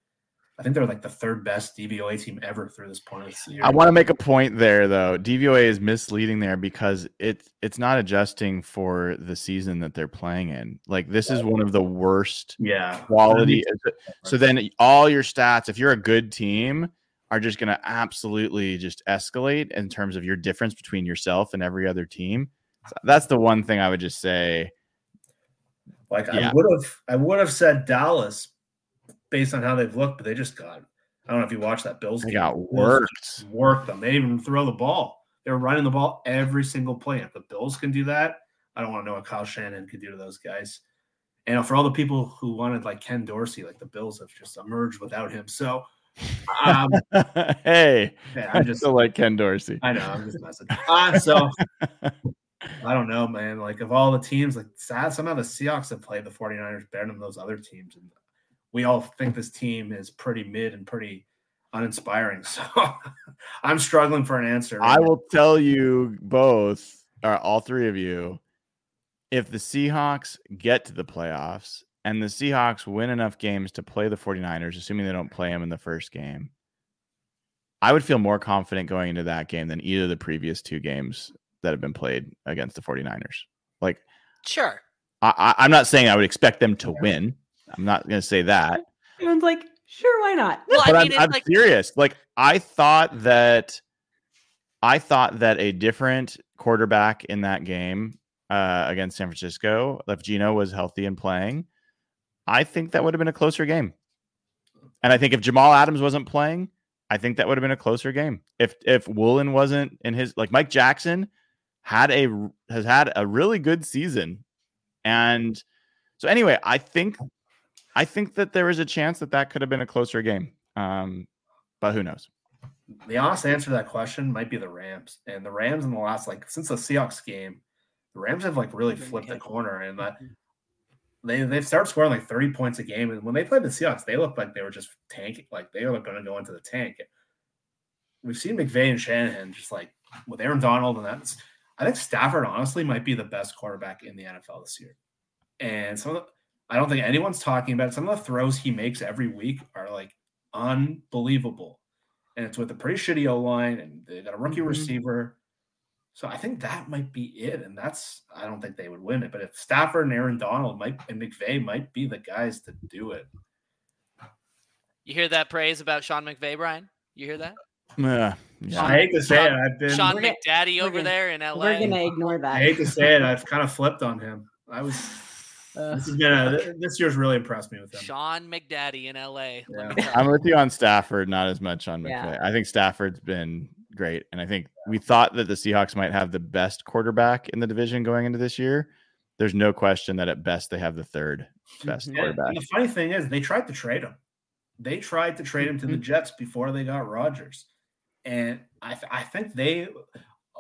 I think they're like the third best DVOA team ever through this point of the year. I want to make a point there though. DVOA is misleading there because it's it's not adjusting for the season that they're playing in. Like this is one of the worst yeah quality. So then all your stats, if you're a good team, are just going to absolutely just escalate in terms of your difference between yourself and every other team. So that's the one thing I would just say. Like yeah. I would have, I would have said Dallas based on how they've looked, but they just got. I don't know if you watched that Bills. They game. got worked. Worked them. They didn't even throw the ball. They were running the ball every single play. If the Bills can do that, I don't want to know what Kyle Shanahan could do to those guys. And for all the people who wanted like Ken Dorsey, like the Bills have just emerged without him. So, um, hey, yeah, I'm just like Ken Dorsey. I know. I'm just messing. Uh, so I don't know, man. Like of all the teams, like somehow the Seahawks have played the 49ers better than those other teams. And we all think this team is pretty mid and pretty uninspiring. So I'm struggling for an answer. Right I will tell you both, or all three of you, if the Seahawks get to the playoffs and the Seahawks win enough games to play the 49ers, assuming they don't play them in the first game, I would feel more confident going into that game than either of the previous two games that have been played against the 49ers. Like, sure. I, am not saying I would expect them to win. I'm not going to say that. Everyone's like, sure, why not? Well, but I mean, I'm, I'm like- serious. Like, I thought that, I thought that a different quarterback in that game uh, against San Francisco, if Geno was healthy and playing, I think that would have been a closer game. And I think if Jamal Adams wasn't playing, I think that would have been a closer game. If if Woolen wasn't in his like Mike Jackson had a has had a really good season, and so anyway, I think I think that there is a chance that that could have been a closer game. Um, but who knows? The honest answer to that question might be the Rams. And the Rams in the last, like, since the Seahawks game, the Rams have like really flipped the corner and that they they've started scoring like 30 points a game. And when they played the Seahawks, they looked like they were just tanking, like they were going to go into the tank. We've seen McVay and Shanahan just like with Aaron Donald, and that's I think Stafford honestly might be the best quarterback in the NFL this year. And some of the I don't think anyone's talking about it. Some of the throws he makes every week are like unbelievable. And it's with a pretty shitty O line and they got a rookie mm-hmm. receiver. So I think that might be it. And that's I don't think they would win it. But if Stafford and Aaron Donald might and McVay might be the guys to do it. You hear that praise about Sean McVay, Brian? You hear that? Yeah. yeah. I hate to say Sean, it. I've been Sean McDaddy over gonna, there in LA. We're gonna ignore that. I hate to say it. I've kind of flipped on him. I was uh, this, is gonna this year's really impressed me with him. Sean McDaddy in LA. Yeah. I'm with you on Stafford, not as much on McVay. Yeah. I think Stafford's been great, and I think we thought that the Seahawks might have the best quarterback in the division going into this year. There's no question that at best they have the third best yeah, quarterback. the funny thing is, they tried to trade him. They tried to trade him to the mm-hmm. Jets before they got Rodgers, and I, th- I think they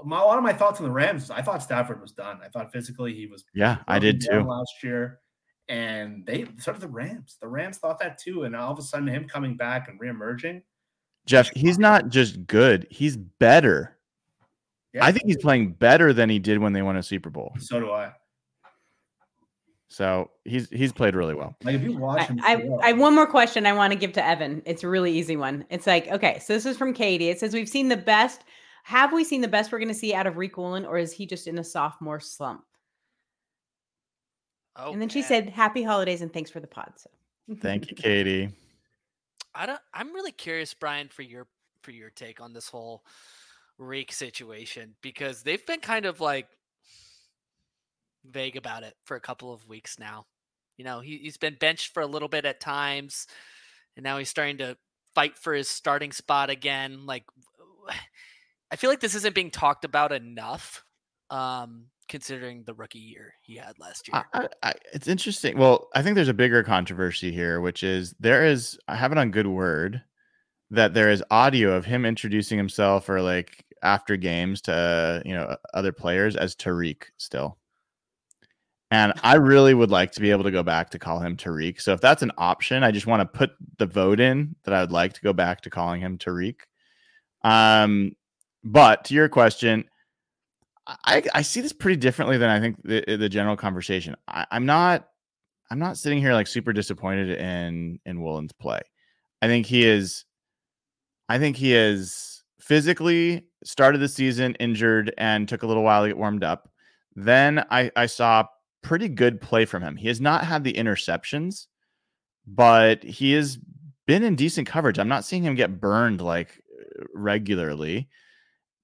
my, a lot of my thoughts on the Rams. I thought Stafford was done. I thought physically he was. Yeah, I did too last year, and they started the Rams. The Rams thought that too, and all of a sudden him coming back and reemerging. Jeff, he's not just good; he's better. Yeah. I think he's playing better than he did when they won a Super Bowl. So do I. So he's he's played really well. Like if you watch him, I, I, I, have one more question I want to give to Evan. It's a really easy one. It's like, okay, so this is from Katie. It says we've seen the best have we seen the best we're going to see out of Riq Woolen, or is he just in a sophomore slump? Oh, and then she said, "Happy holidays and thanks for the pod." So, thank you, Katie. I don't. I'm really curious, Brian, for your for your take on this whole Riq situation because they've been kind of like vague about it for a couple of weeks now. You know, he, he's been benched for a little bit at times, and now he's starting to fight for his starting spot again. Like, I feel like this isn't being talked about enough, um, considering the rookie year he had last year. I, I, it's interesting. Well, I think there's a bigger controversy here, which is there is I have it on good word that there is audio of him introducing himself or like after games to you know other players as Tariq still. And I really would like to be able to go back to call him Tariq. So if that's an option, I just want to put the vote in that I would like to go back to calling him Tariq. Um, but to your question, I, I see this pretty differently than I think the, eh, the general conversation. I, I'm not I'm not sitting here like super disappointed in in Woolen's play. I think he is I think he is physically started the season injured and took a little while to get warmed up. Then I, I saw pretty good play from him. He has not had the interceptions, but he has been in decent coverage. I'm not seeing him get burned like eh, regularly,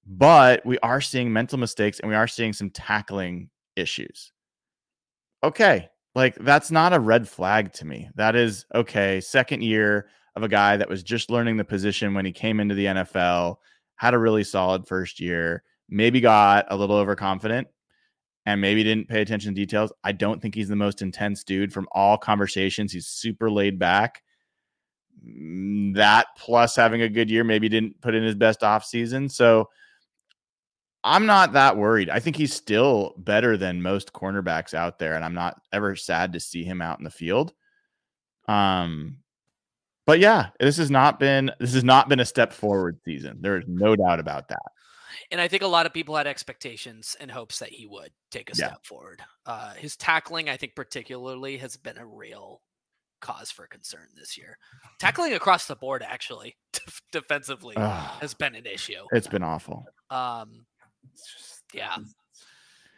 but we are seeing mental mistakes and we are seeing some tackling issues. Okay. Like that's not a red flag to me. That is okay. Second year of a guy that was just learning the position when he came into the NFL, had a really solid first year, maybe got a little overconfident and maybe didn't pay attention to details. I don't think he's the most intense dude from all conversations. He's super laid back. Mm, that plus having a good year, maybe didn't put in his best off season. So I'm not that worried. I think he's still better than most cornerbacks out there, and I'm not ever sad to see him out in the field. Um, but yeah, this has not been this has not been a step forward season. There is no doubt about that. And I think a lot of people had expectations and hopes that he would take a Yeah. step forward. Uh, his tackling, I think, particularly, has been a real cause for concern this year. Tackling across the board, actually, defensively, has been an issue. it's been awful. Um, just Yeah.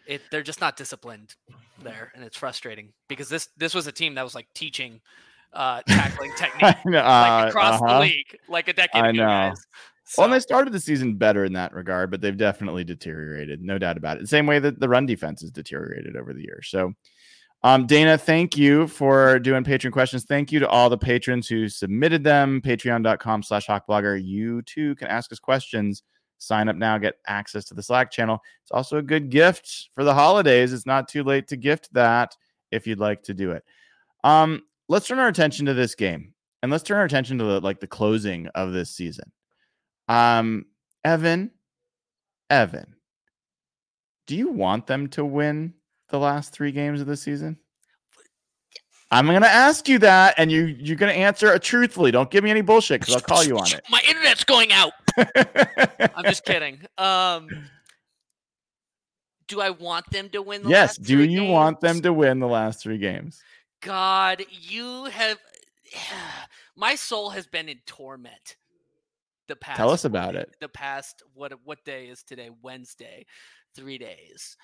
it they're just not disciplined there, and it's frustrating because this this was a team that was like teaching uh, tackling technique know, like uh, across uh-huh. the league like a decade I ago. know. Guys. Well, and they started the season better in that regard, but they've definitely deteriorated, no doubt about it. The same way that the run defense has deteriorated over the years. So, um, Dayna, thank you for doing patron questions. Thank you to all the patrons who submitted them. Patreon.com slash hawkblogger. You too can ask us questions. Sign up now, get access to the Slack channel. It's also a good gift for the holidays. It's not too late to gift that if you'd like to do it. Um, let's turn our attention to this game and let's turn our attention to the like the closing of this season. Um, Evan, Evan, do you want them to win the last three games of the season? I'm gonna ask you that, and you you're gonna answer truthfully. Don't give me any bullshit because I'll call you on it. My internet's going out. I'm just kidding. Um, do I want them to win? The yes. Do you want them to win the last three games? God, you have. My soul has been in torment. The past. Tell us about week- it. The past. What what day is today? Wednesday. Three days.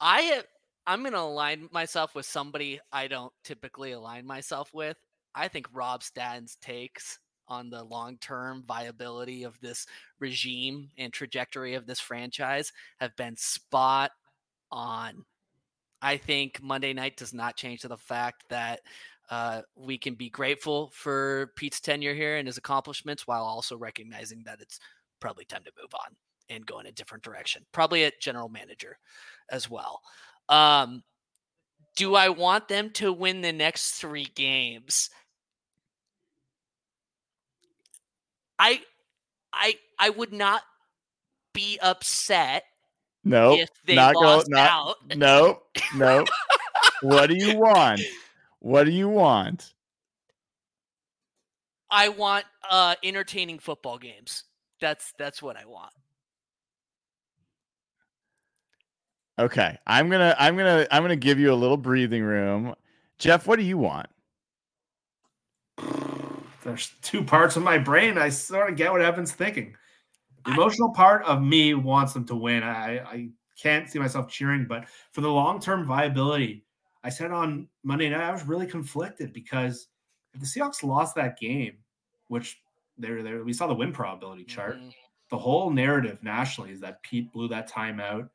I have. I'm gonna align myself with somebody I don't typically align myself with. I think Rob Staton's takes on the long term viability of this regime and trajectory of this franchise have been spot on. I think Monday night does not change to the fact that uh, we can be grateful for Pete's tenure here and his accomplishments while also recognizing that it's probably time to move on and go in a different direction. Probably at general manager as well. Um, do I want them to win the next three games? I, I, I would not be upset No, if they not go. Not out. no, no. what do you want? What do you want? I want uh entertaining football games. That's that's what I want. Okay, I'm gonna, I'm gonna, I'm gonna give you a little breathing room. Jeff, what do you want? There's two parts of my brain. I sort of get what Evan's thinking. The emotional part of me wants them to win. I, I can't see myself cheering, but for the long term viability, I said on Monday night I was really conflicted because if the Seahawks lost that game, which there, there. We saw the win probability chart. Mhm. The whole narrative nationally is that Pete blew that timeout,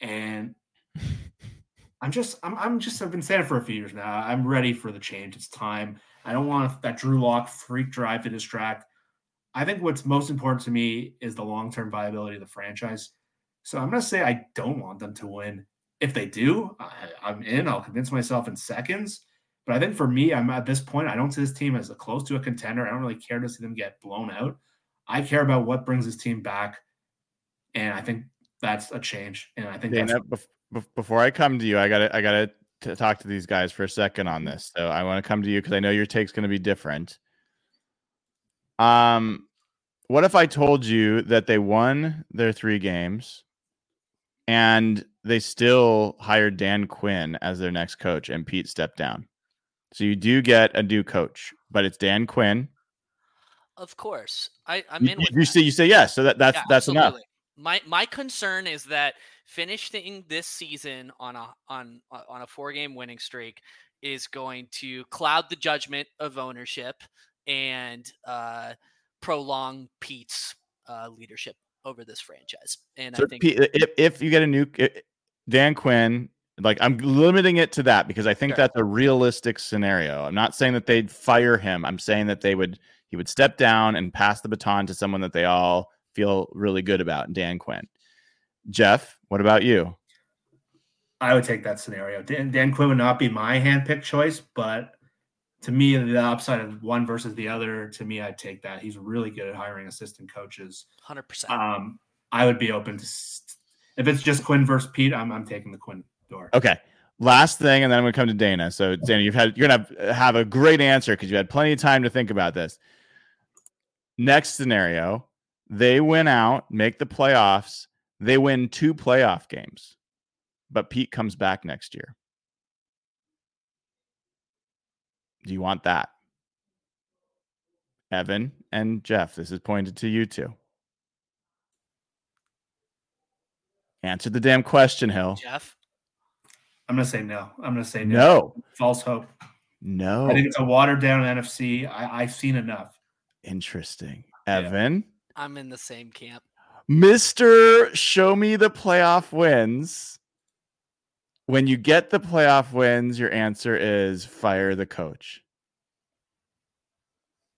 and I'm just, I'm, I'm just, I've been saying it for a few years now. I'm ready for the change. It's time. I don't want that Drew Lock freak drive to distract. I think what's most important to me is the long term viability of the franchise. So I'm going to say I don't want them to win. If they do, I, I'm in. I'll convince myself in seconds. But I think for me, I'm at this point, I don't see this team as a close to a contender. I don't really care to see them get blown out. I care about what brings this team back. And I think that's a change. And I think that's Dayna, bef- bef- before I come to you, I gotta I gotta t- talk to these guys for a second on this. So I want to come to you because I know your take's going to be different. Um, what if I told you that they won their three games, and they still hired Dan Quinn as their next coach, and Pete stepped down? So you do get a new coach, but it's Dan Quinn. Of course, I, I'm You, in. With you that. say you say yes, so that that's Yeah, that's enough. My my concern is that finishing this season on a on on a four game winning streak is going to cloud the judgment of ownership and uh, prolong Pete's uh, leadership over this franchise. And So I think if, if you get a new Dan Quinn, like I'm limiting it to that because I think Sure. that's a realistic scenario. I'm not saying that they'd fire him. I'm saying that they would he would step down and pass the baton to someone that they all feel really good about, Dan Quinn. Jeff, what about you? I would take that scenario. Dan, Dan Quinn would not be my handpicked choice, but to me, the upside of one versus the other, to me, I'd take that. He's really good at hiring assistant coaches. hundred percent. Um, I would be open to s- if it's just Quinn versus Pete. I'm, I'm taking the Quinn door. Okay. Last thing, and then I'm gonna come to Dayna. So Dayna, you've had you're gonna have, have a great answer because you had plenty of time to think about this. Next scenario, they win out, make the playoffs, they win two playoff games, but Pete comes back next year. Do you want that? Evan and Jeff, this is pointed to you two. Answer the damn question, Hill. Jeff, I'm gonna say no. I'm gonna say no. No, False hope. no. I think it's a watered down NFC. I, I've seen enough. Interesting. Yeah. Evan, I'm in the same camp. Mr. Show Me the Playoff Wins. When you get the playoff wins, your answer is fire the coach.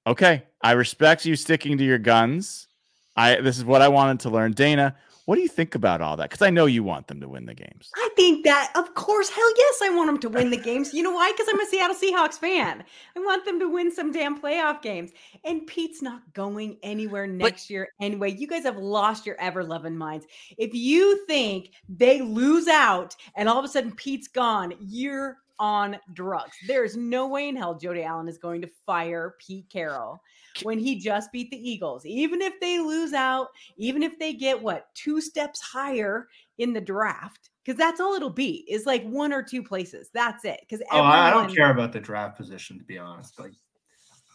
Okay. I respect you sticking to your guns. I this is what I wanted to learn. Dayna, what do you think about all that? Because I know you want them to win the games. I think that, of course, hell yes, I want them to win the games. You know why? Because I'm a Seattle Seahawks fan. I want them to win some damn playoff games. And Pete's not going anywhere next year anyway. You guys have lost your ever loving minds. If you think they lose out and all of a sudden Pete's gone, you're on drugs. There's no way in hell Jody Allen is going to fire Pete Carroll when he just beat the Eagles. Even if they lose out, even if they get what two steps higher in the draft, because that's all it'll be is like one or two places. That's it. Because Oh, I, I don't care about the draft position to be honest. Like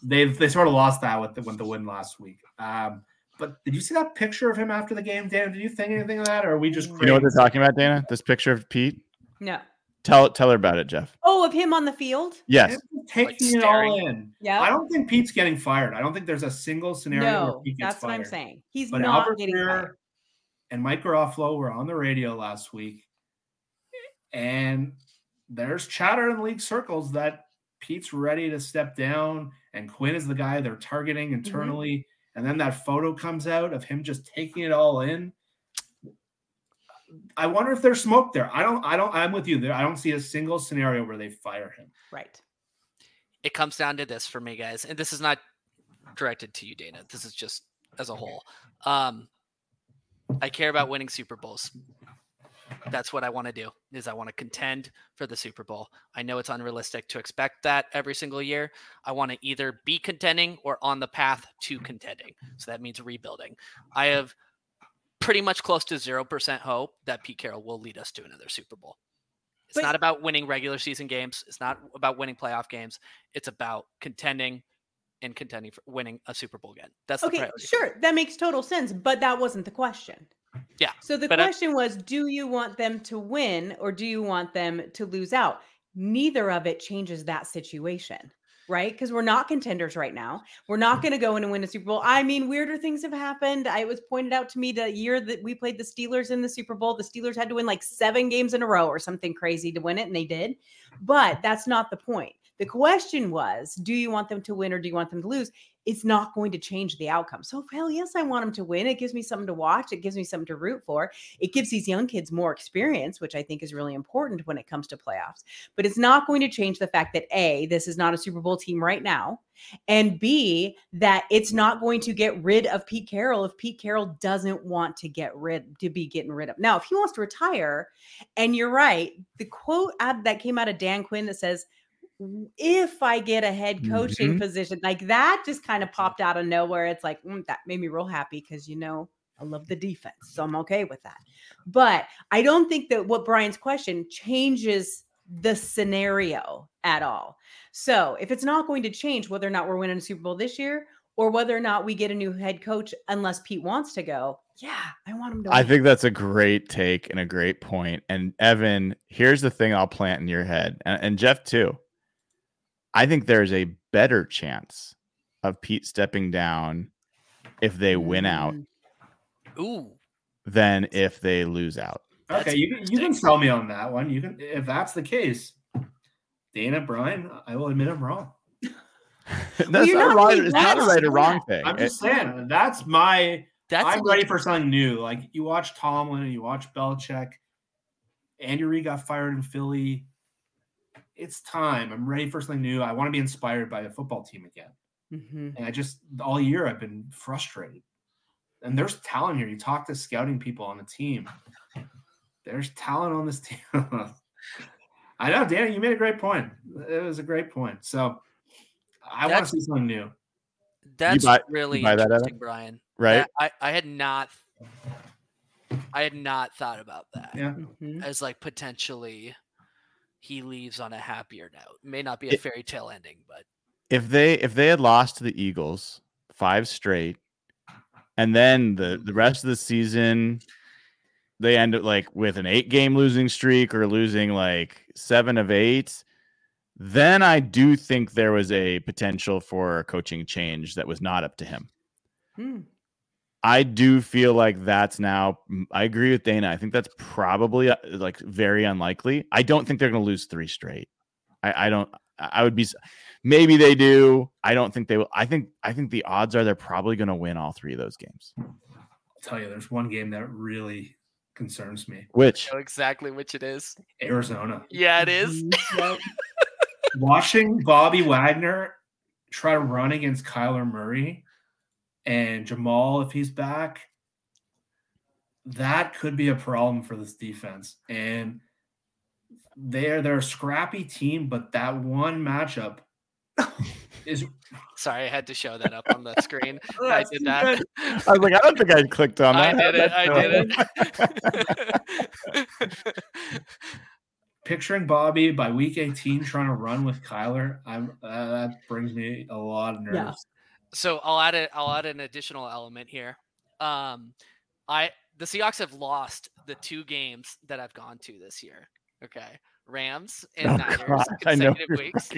they've they sort of lost that with the with the win last week. Um, but did you see that picture of him after the game, Dayna? Did you think anything of that, or are we just You know what they're talking about, Dayna? This picture of Pete? No. Tell tell her about it, Jeff. Oh, of him on the field? Yes. Taking Like it all in. Yeah. I don't think Pete's getting fired. I don't think there's a single scenario where No, Pete gets that's what I'm saying. He's But not Albert getting Breer fired. and Mike Garafolo were on the radio last week, and there's chatter in league circles that Pete's ready to step down, and Quinn is the guy they're targeting Mm-hmm. internally. And then that photo comes out of him just taking it all in. I wonder if there's smoke there. I don't. I don't. I'm with you there. I don't see a single scenario where they fire him. Right. it comes down to this for me, guys, and this is not directed to you, Dayna. This is just as a whole. Um, I care about winning Super Bowls. That's what I want to do. Is I want to contend for the Super Bowl. I know it's unrealistic to expect that every single year. I want to either be contending or on the path to contending. So that means rebuilding. I have pretty much close to zero percent hope that Pete Carroll will lead us to another Super Bowl. It's But- not about winning regular season games. It's not about winning playoff games. It's about contending and contending for winning a Super Bowl again. That's Okay, sure. That makes total sense, but that wasn't the question. Yeah, So the I- uh, question was do you want them to win or do you want them to lose out? Neither of it changes that situation. Right? Because we're not contenders right now. We're not going to go in and win a Super Bowl. I mean, weirder things have happened. I was pointed out to me the year that we played the Steelers in the Super Bowl. The Steelers had to win like seven games in a row or something crazy to win it, and they did. But that's not the point. The question was, do you want them to win or do you want them to lose? It's not going to change the outcome. So, hell yes, I want them to win. It gives me something to watch. It gives me something to root for. It gives these young kids more experience, which I think is really important when it comes to playoffs. But it's not going to change the fact that A, this is not a Super Bowl team right now. And B, that it's not going to get rid of Pete Carroll if Pete Carroll doesn't want to get rid to be getting rid of. Now, if he wants to retire, and you're right, the quote out that came out of Dan Quinn that says, if I get a head coaching Mhm. position, like that just kind of popped out of nowhere. It's like, mm, that made me real happy because, you know, I love the defense. So I'm okay with that. But I don't think that what Brian's question changes the scenario at all. So if it's not going to change whether or not we're winning a Super Bowl this year or whether or not we get a new head coach, unless Pete wants to go, yeah, I want him to I win. think that's a great take and a great point. And Evan, here's the thing I'll plant in your head, and, and Jeff too. I think there's a better chance of Pete stepping down if they win out Mm. Ooh, than if they lose out. That's okay, you can, you can sell me on that one. You can if that's the case. Dayna Bryan, I will admit I'm wrong. That's you're not, not right. It's not a right or wrong thing. I'm It- just saying that's my that's a I'm ready for something new. Like you watch Tomlin and you watch Belichick. Andy Reid got fired in Philly. It's time. I'm ready for something new. I want to be inspired by a football team again. Mhm. And I just all year I've been frustrated. And there's talent here. You talk to scouting people on the team. There's talent on this team. I know, Danny, you made a great point. It was a great point. So I want to see something new. that's buy- really buy that, interesting, Brian. right? That- I, I had not I had not thought about that Yeah. As like potentially he leaves on a happier note. May not be a fairy tale ending, but if they if they had lost to the Eagles five straight, and then the the rest of the season they end up like with an eight game losing streak or losing like seven of eight, then I do think there was a potential for a coaching change that was not up to him. Hmm. I do feel like that's now. I agree with Dayna. I think that's probably uh, like very unlikely. I don't think they're going to lose three straight. I, I don't. I I would be. Maybe they do. I don't think they will. I think. I think the odds are they're probably going to win all three of those games. I'll tell you, there's one game that really concerns me. Which know exactly which it is. Arizona. Yeah, it is. Watching Bobby Wagner try to run against Kyler Murray and Jamal, if he's back, that could be a problem for this defense. And they're they're a scrappy team, but that one matchup is Sorry, I had to show that up on the screen. I did that. I was like, I don't think I clicked on that. I did it. I did it. picturing Bobby by week 18 trying to run with Kyler. I'm uh, that brings me a lot of nerves. Yeah. so I'll add it. I'll add an additional element here. Um, I the Seahawks have lost the two games that I've gone to this year. Okay, Rams and Oh, Niners God, I know consecutive where weeks.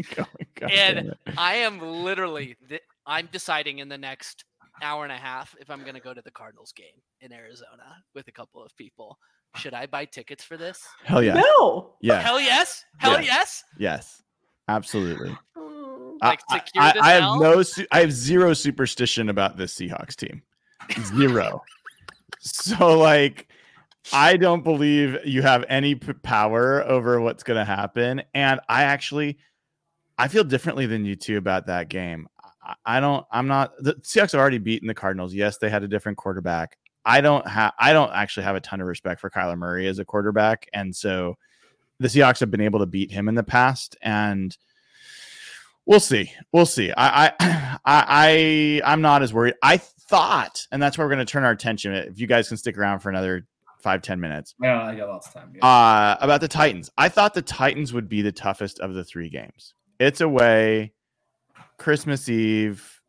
going. And. I am literally. Th- I'm deciding in the next hour and a half if I'm going to go to the Cardinals game in Arizona with a couple of people. Should I buy tickets for this? Hell yeah, No. yeah, Hell yes. Hell Yeah. yes. yes, absolutely. I- Like, I, I, I have no, I have zero superstition about this Seahawks team. Zero. so like, I don't believe you have any p- power over what's going to happen, and I actually, I feel differently than you two about that game. I, I don't. I'm not. The Seahawks have already beaten the Cardinals. Yes, they had a different quarterback. I don't have. I don't actually have a ton of respect for Kyler Murray as a quarterback, and so the Seahawks have been able to beat him in the past, and we'll see. We'll see. I I I, I I'm not as worried. I thought, and that's where we're going to turn our attention. If you guys can stick around for another five ten minutes, Yeah, I got lots of time. Yeah. uh, about the Titans. I thought the Titans would be the toughest of the three games. It's away, Christmas Eve.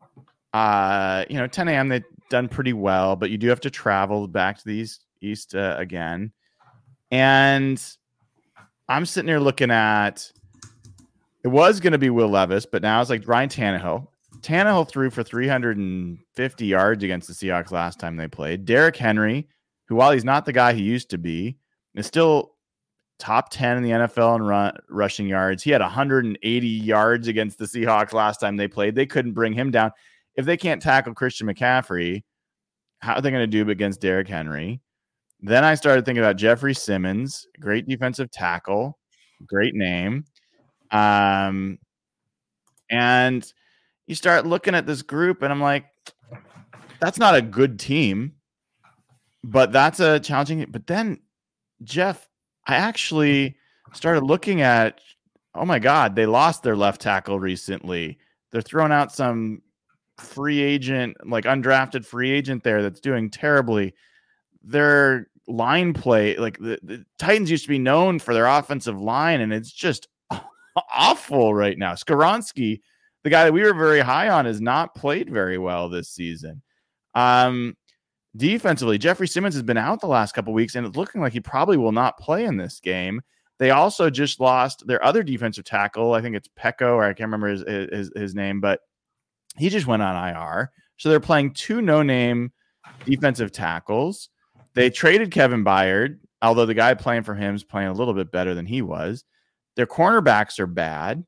Uh, you know, 10 a.m. They've done pretty well, but you do have to travel back to the east, east uh, again. And I'm sitting here looking at it was going to be Will Levis, but now it's like Ryan Tannehill. Tannehill threw for 350 yards against the Seahawks last time they played. Derrick Henry, who while he's not the guy he used to be, is still top 10 in the NFL in run, rushing yards. He had 180 yards against the Seahawks last time they played. They couldn't bring him down. If they can't tackle Christian McCaffrey, how are they going to do it against Derrick Henry? Then I started thinking about Jeffrey Simmons, great defensive tackle, great name. Um, and you start looking at this group, and I'm like, that's not a good team, but that's a challenging. But then, Jeff, I actually started looking at, oh my God, they lost their left tackle recently. They're throwing out some free agent, like undrafted free agent there that's doing terribly. Their line play, like the, the Titans used to be known for their offensive line, and it's just awful right now. Skoronski, the guy that we were very high on, has not played very well this season. Um, defensively, Jeffrey Simmons has been out the last couple weeks, and it's looking like he probably will not play in this game. They also just lost their other defensive tackle. I think it's Peko, or I can't remember his, his, his name, but he just went on IR. So they're playing two no name defensive tackles. They traded Kevin Byard, although the guy playing for him is playing a little bit better than he was. Their cornerbacks are bad.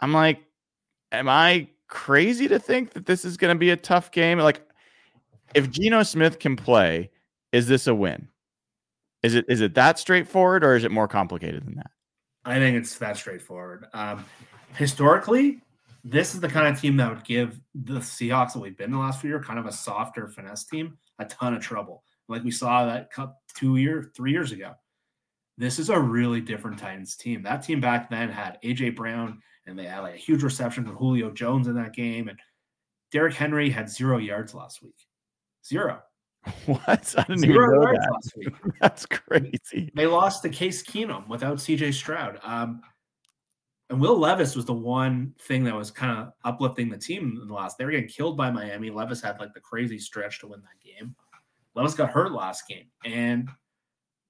I'm like, am I crazy to think that this is going to be a tough game? Like, if Geno Smith can play, is this a win? Is it is it that straightforward, or is it more complicated than that? I think it's that straightforward. Um, historically, this is the kind of team that would give the Seahawks that we've been the last few years kind of a softer finesse team a ton of trouble, like we saw that cup two year, three years ago. This is a really different Titans team. That team back then had AJ Brown, and they had like a huge reception from Julio Jones in that game, and Derrick Henry had zero yards last week. Zero. What? I didn't Zero even know that. Last week. That's crazy. They lost to Case Keenum without CJ Stroud. Um, and Will Levis was the one thing that was kind of uplifting the team in the last. They were getting killed by Miami. Levis had like the crazy stretch to win that game. Levis got hurt last game, and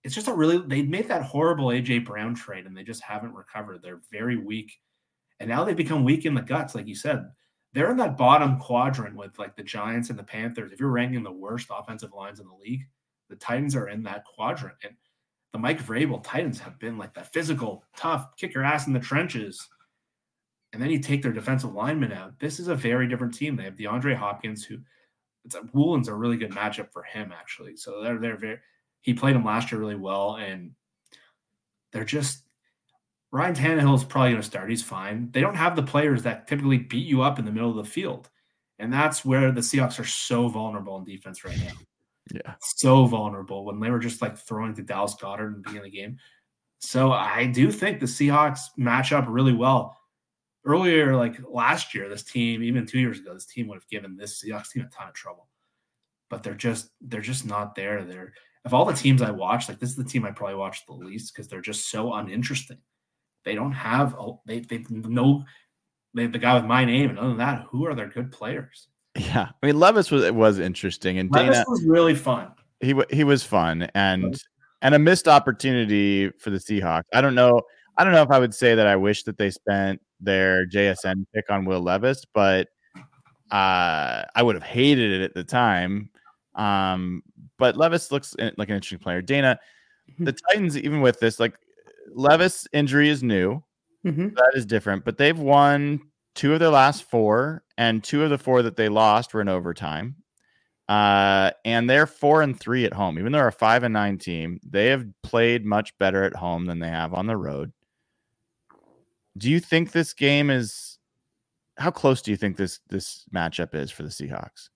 it's just a really they made that horrible AJ Brown trade, and they just haven't recovered. They're very weak, and now they've become weak in the guts, like you said they're in that bottom quadrant with like the Giants and the Panthers. If you're ranking the worst offensive lines in the league, the Titans are in that quadrant. And the Mike Vrabel Titans have been like that physical, tough, kick your ass in the trenches. And then you take their defensive linemen out. This is a very different team. They have DeAndre Hopkins, who it's a Woolen's a really good matchup for him, actually. So they're they're very he played him last year really well, and they're just Ryan Tannehill is probably going to start. He's fine. They don't have the players that typically beat you up in the middle of the field. And that's where the Seahawks are so vulnerable in defense right now. Yeah. So vulnerable when they were just like throwing to Dallas Goedert in the beginning of the game. So I do think the Seahawks match up really well. Earlier, like last year, this team, even two years ago, this team would have given this Seahawks team a ton of trouble. But they're just they're just not there. They're of all the teams I watch, like this is the team I probably watched the least because they're just so uninteresting. They don't have they they know they have the guy with my name, and other than that, who are their good players? Yeah, I mean Levis was was interesting, and Levis Dayna was really fun. He he was fun, and and a missed opportunity for the Seahawks. I don't know. I don't know if I would say that I wish that they spent their JSN pick on Will Levis, but uh, I would have hated it at the time. Um, but Levis looks like an interesting player. Dayna, the Titans, even with this, like Levis injury is new. Mm-hmm. That is different, but they've won two of their last four, and two of the four that they lost were in overtime. Uh, and they're four and three at home. Even though they're a five and nine team, they have played much better at home than they have on the road. Do you think this game is? How close do you think this this matchup is for the Seahawks?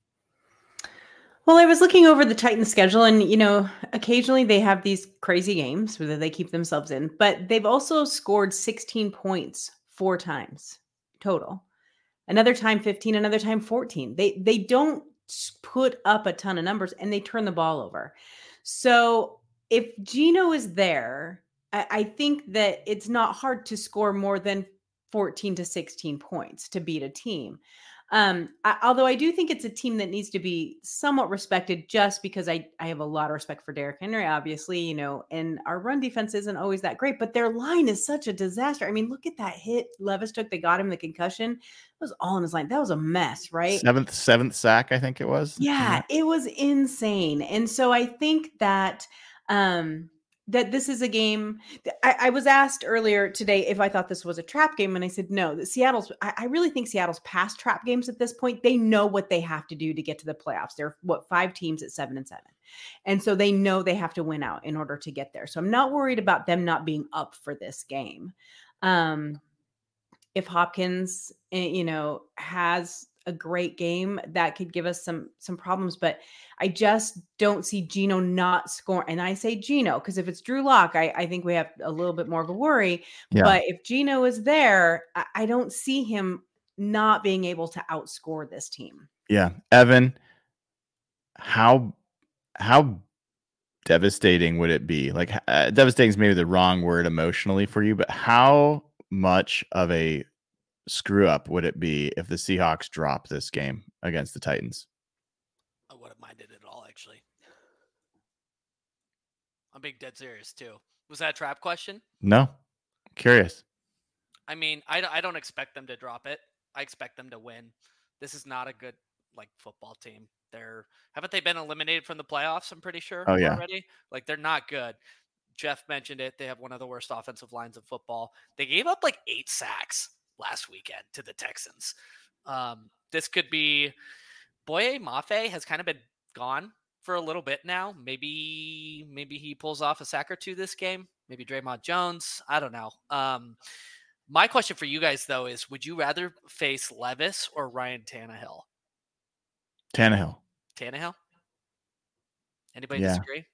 Well, I was looking over the Titans schedule, and you know, occasionally they have these crazy games where they keep themselves in, but they've also scored 16 points four times total. Another time 15, another time 14. They they don't put up a ton of numbers and they turn the ball over. So if Geno is there, I, I think that it's not hard to score more than 14 to 16 points to beat a team. Um, I, although I do think it's a team that needs to be somewhat respected, just because I I have a lot of respect for Derrick Henry, obviously, you know, and our run defense isn't always that great, but their line is such a disaster. I mean, look at that hit Levis took; they got him the concussion. It was all in his line. That was a mess, right? Seventh, seventh sack, I think it was. Yeah, it was insane. And so I think that um that this is a game I, I was asked earlier today if I thought this was a trap game, and I said no. That Seattle's I, I really think Seattle's past trap games at this point. They know what they have to do to get to the playoffs. They're what five teams at seven and seven. And so they know they have to win out in order to get there. So I'm not worried about them not being up for this game. Um if Hopkins, eh, you know, has a great game that could give us some some problems but i just don't see Geno not scoring and i say Geno because if it's drew lock I, I think we have a little bit more of a worry Yeah. but if Geno is there I, I don't see him not being able to outscore this team Yeah, Evan, how how devastating would it be? Like uh, devastating is maybe the wrong word emotionally for you, but how much of a screw up would it be if the Seahawks drop this game against the Titans? I wouldn't minded it at all, actually. I'm being dead serious too. Was that a trap question? No, curious. I mean, I, I don't expect them to drop it. I expect them to win. This is not a good like football team. They're haven't they been eliminated from the playoffs? I'm pretty sure Oh, yeah. already. Like they're not good. Jeff mentioned it. They have one of the worst offensive lines of football. They gave up like eight sacks last weekend to the Texans. Um, this could be Boye Mafe has kind of been gone for a little bit now. Maybe maybe he pulls off a sack or two this game. Maybe Dre'Mont Jones. I don't know. Um, my question for you guys though is: Would you rather face Levis or Ryan Tannehill? Tannehill. Tannehill. Anybody Yeah. disagree?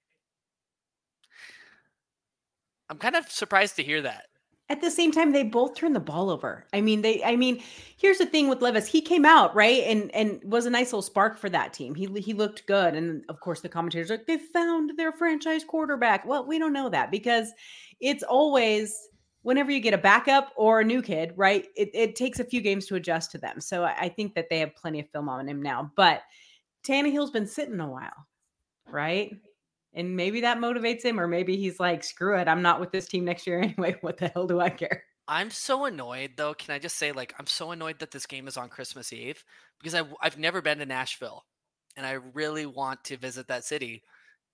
I'm kind of surprised to hear that. At the same time they both turn the ball over. I mean they i mean here's the thing with levis. He came out right and and was a nice little spark for that team. He he looked good. And of course the commentators are like they found their franchise quarterback. Well we don't know that because it's always whenever you get a backup or a new kid right it, it takes a few games to adjust to them. So I, I think that they have plenty of film on him now. But Tannehill's been sitting a while right and maybe that motivates him, or maybe he's like, screw it, I'm not with this team next year anyway. What the hell do I care? I'm so annoyed though. Can I just say, like, I'm so annoyed that this game is on Christmas Eve because I've I've never been to Nashville, and I really want to visit that city,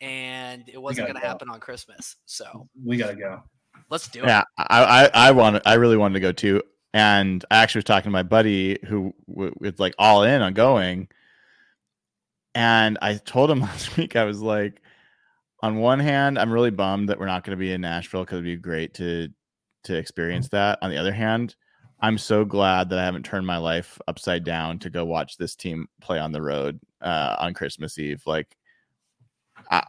and it wasn't going to go. happen on Christmas. So We gotta go. let's do it. Yeah, I, I I want I really wanted to go too, and I actually was talking to my buddy who w- was like all in on going, and I told him last week I was like, on one hand, I'm really bummed that we're not going to be in Nashville because it'd be great to to experience that. On the other hand, I'm so glad that I haven't turned my life upside down to go watch this team play on the road uh, on Christmas Eve. Like, I,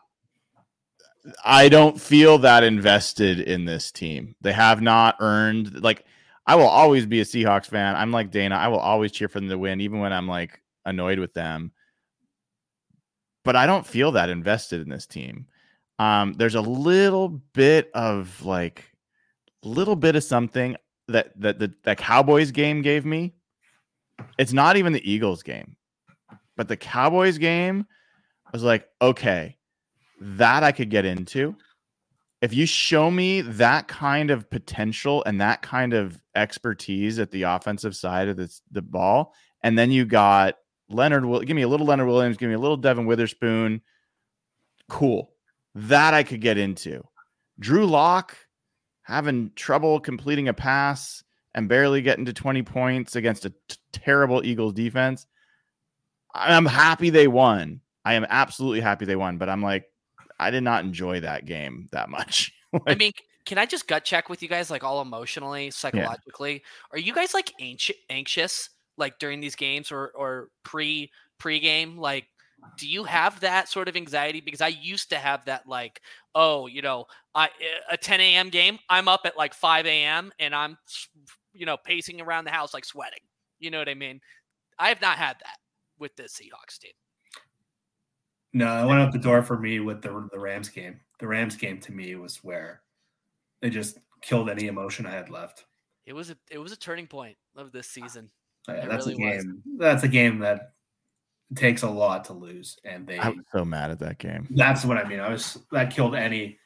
I don't feel that invested in this team. They have not earned like I will always be a Seahawks fan. I'm like Dayna. I will always cheer for them to win, even when I'm like annoyed with them. But I don't feel that invested in this team. Um, there's a little bit of like little bit of something that that the that Cowboys game gave me. It's not even the Eagles game, but the Cowboys game I was like, okay, that I could get into. If you show me that kind of potential and that kind of expertise at the offensive side of this, the ball, and then you got Leonard, Will- give me a little Leonard Williams, give me a little Devon Witherspoon, cool. That I could get into. Drew Lock having trouble completing a pass and barely getting to 20 points against a t- terrible Eagles defense. I'm happy they won. I am absolutely happy they won, but I'm like, I did not enjoy that game that much. I mean, can I just gut check with you guys, like all emotionally, psychologically? Are you guys like anxious, anxious, like during these games or or pre pre game? Like, do you have that sort of anxiety? Because I used to have that, like, oh, you know, I eh, a 10 a.m. game, I'm up at like 5 a.m. and I'm, you know, pacing around the house like sweating. You know what I mean? I have not had that with the Seahawks team. No, I went out the door for me with the the Rams game. The Rams game to me was where they just killed any emotion I had left. It was a it was a turning point of this ah, season. Yeah, that's a really was. game. That's a game that takes a lot to lose, and they. I was so mad at that game. that's what I mean. I was that killed any.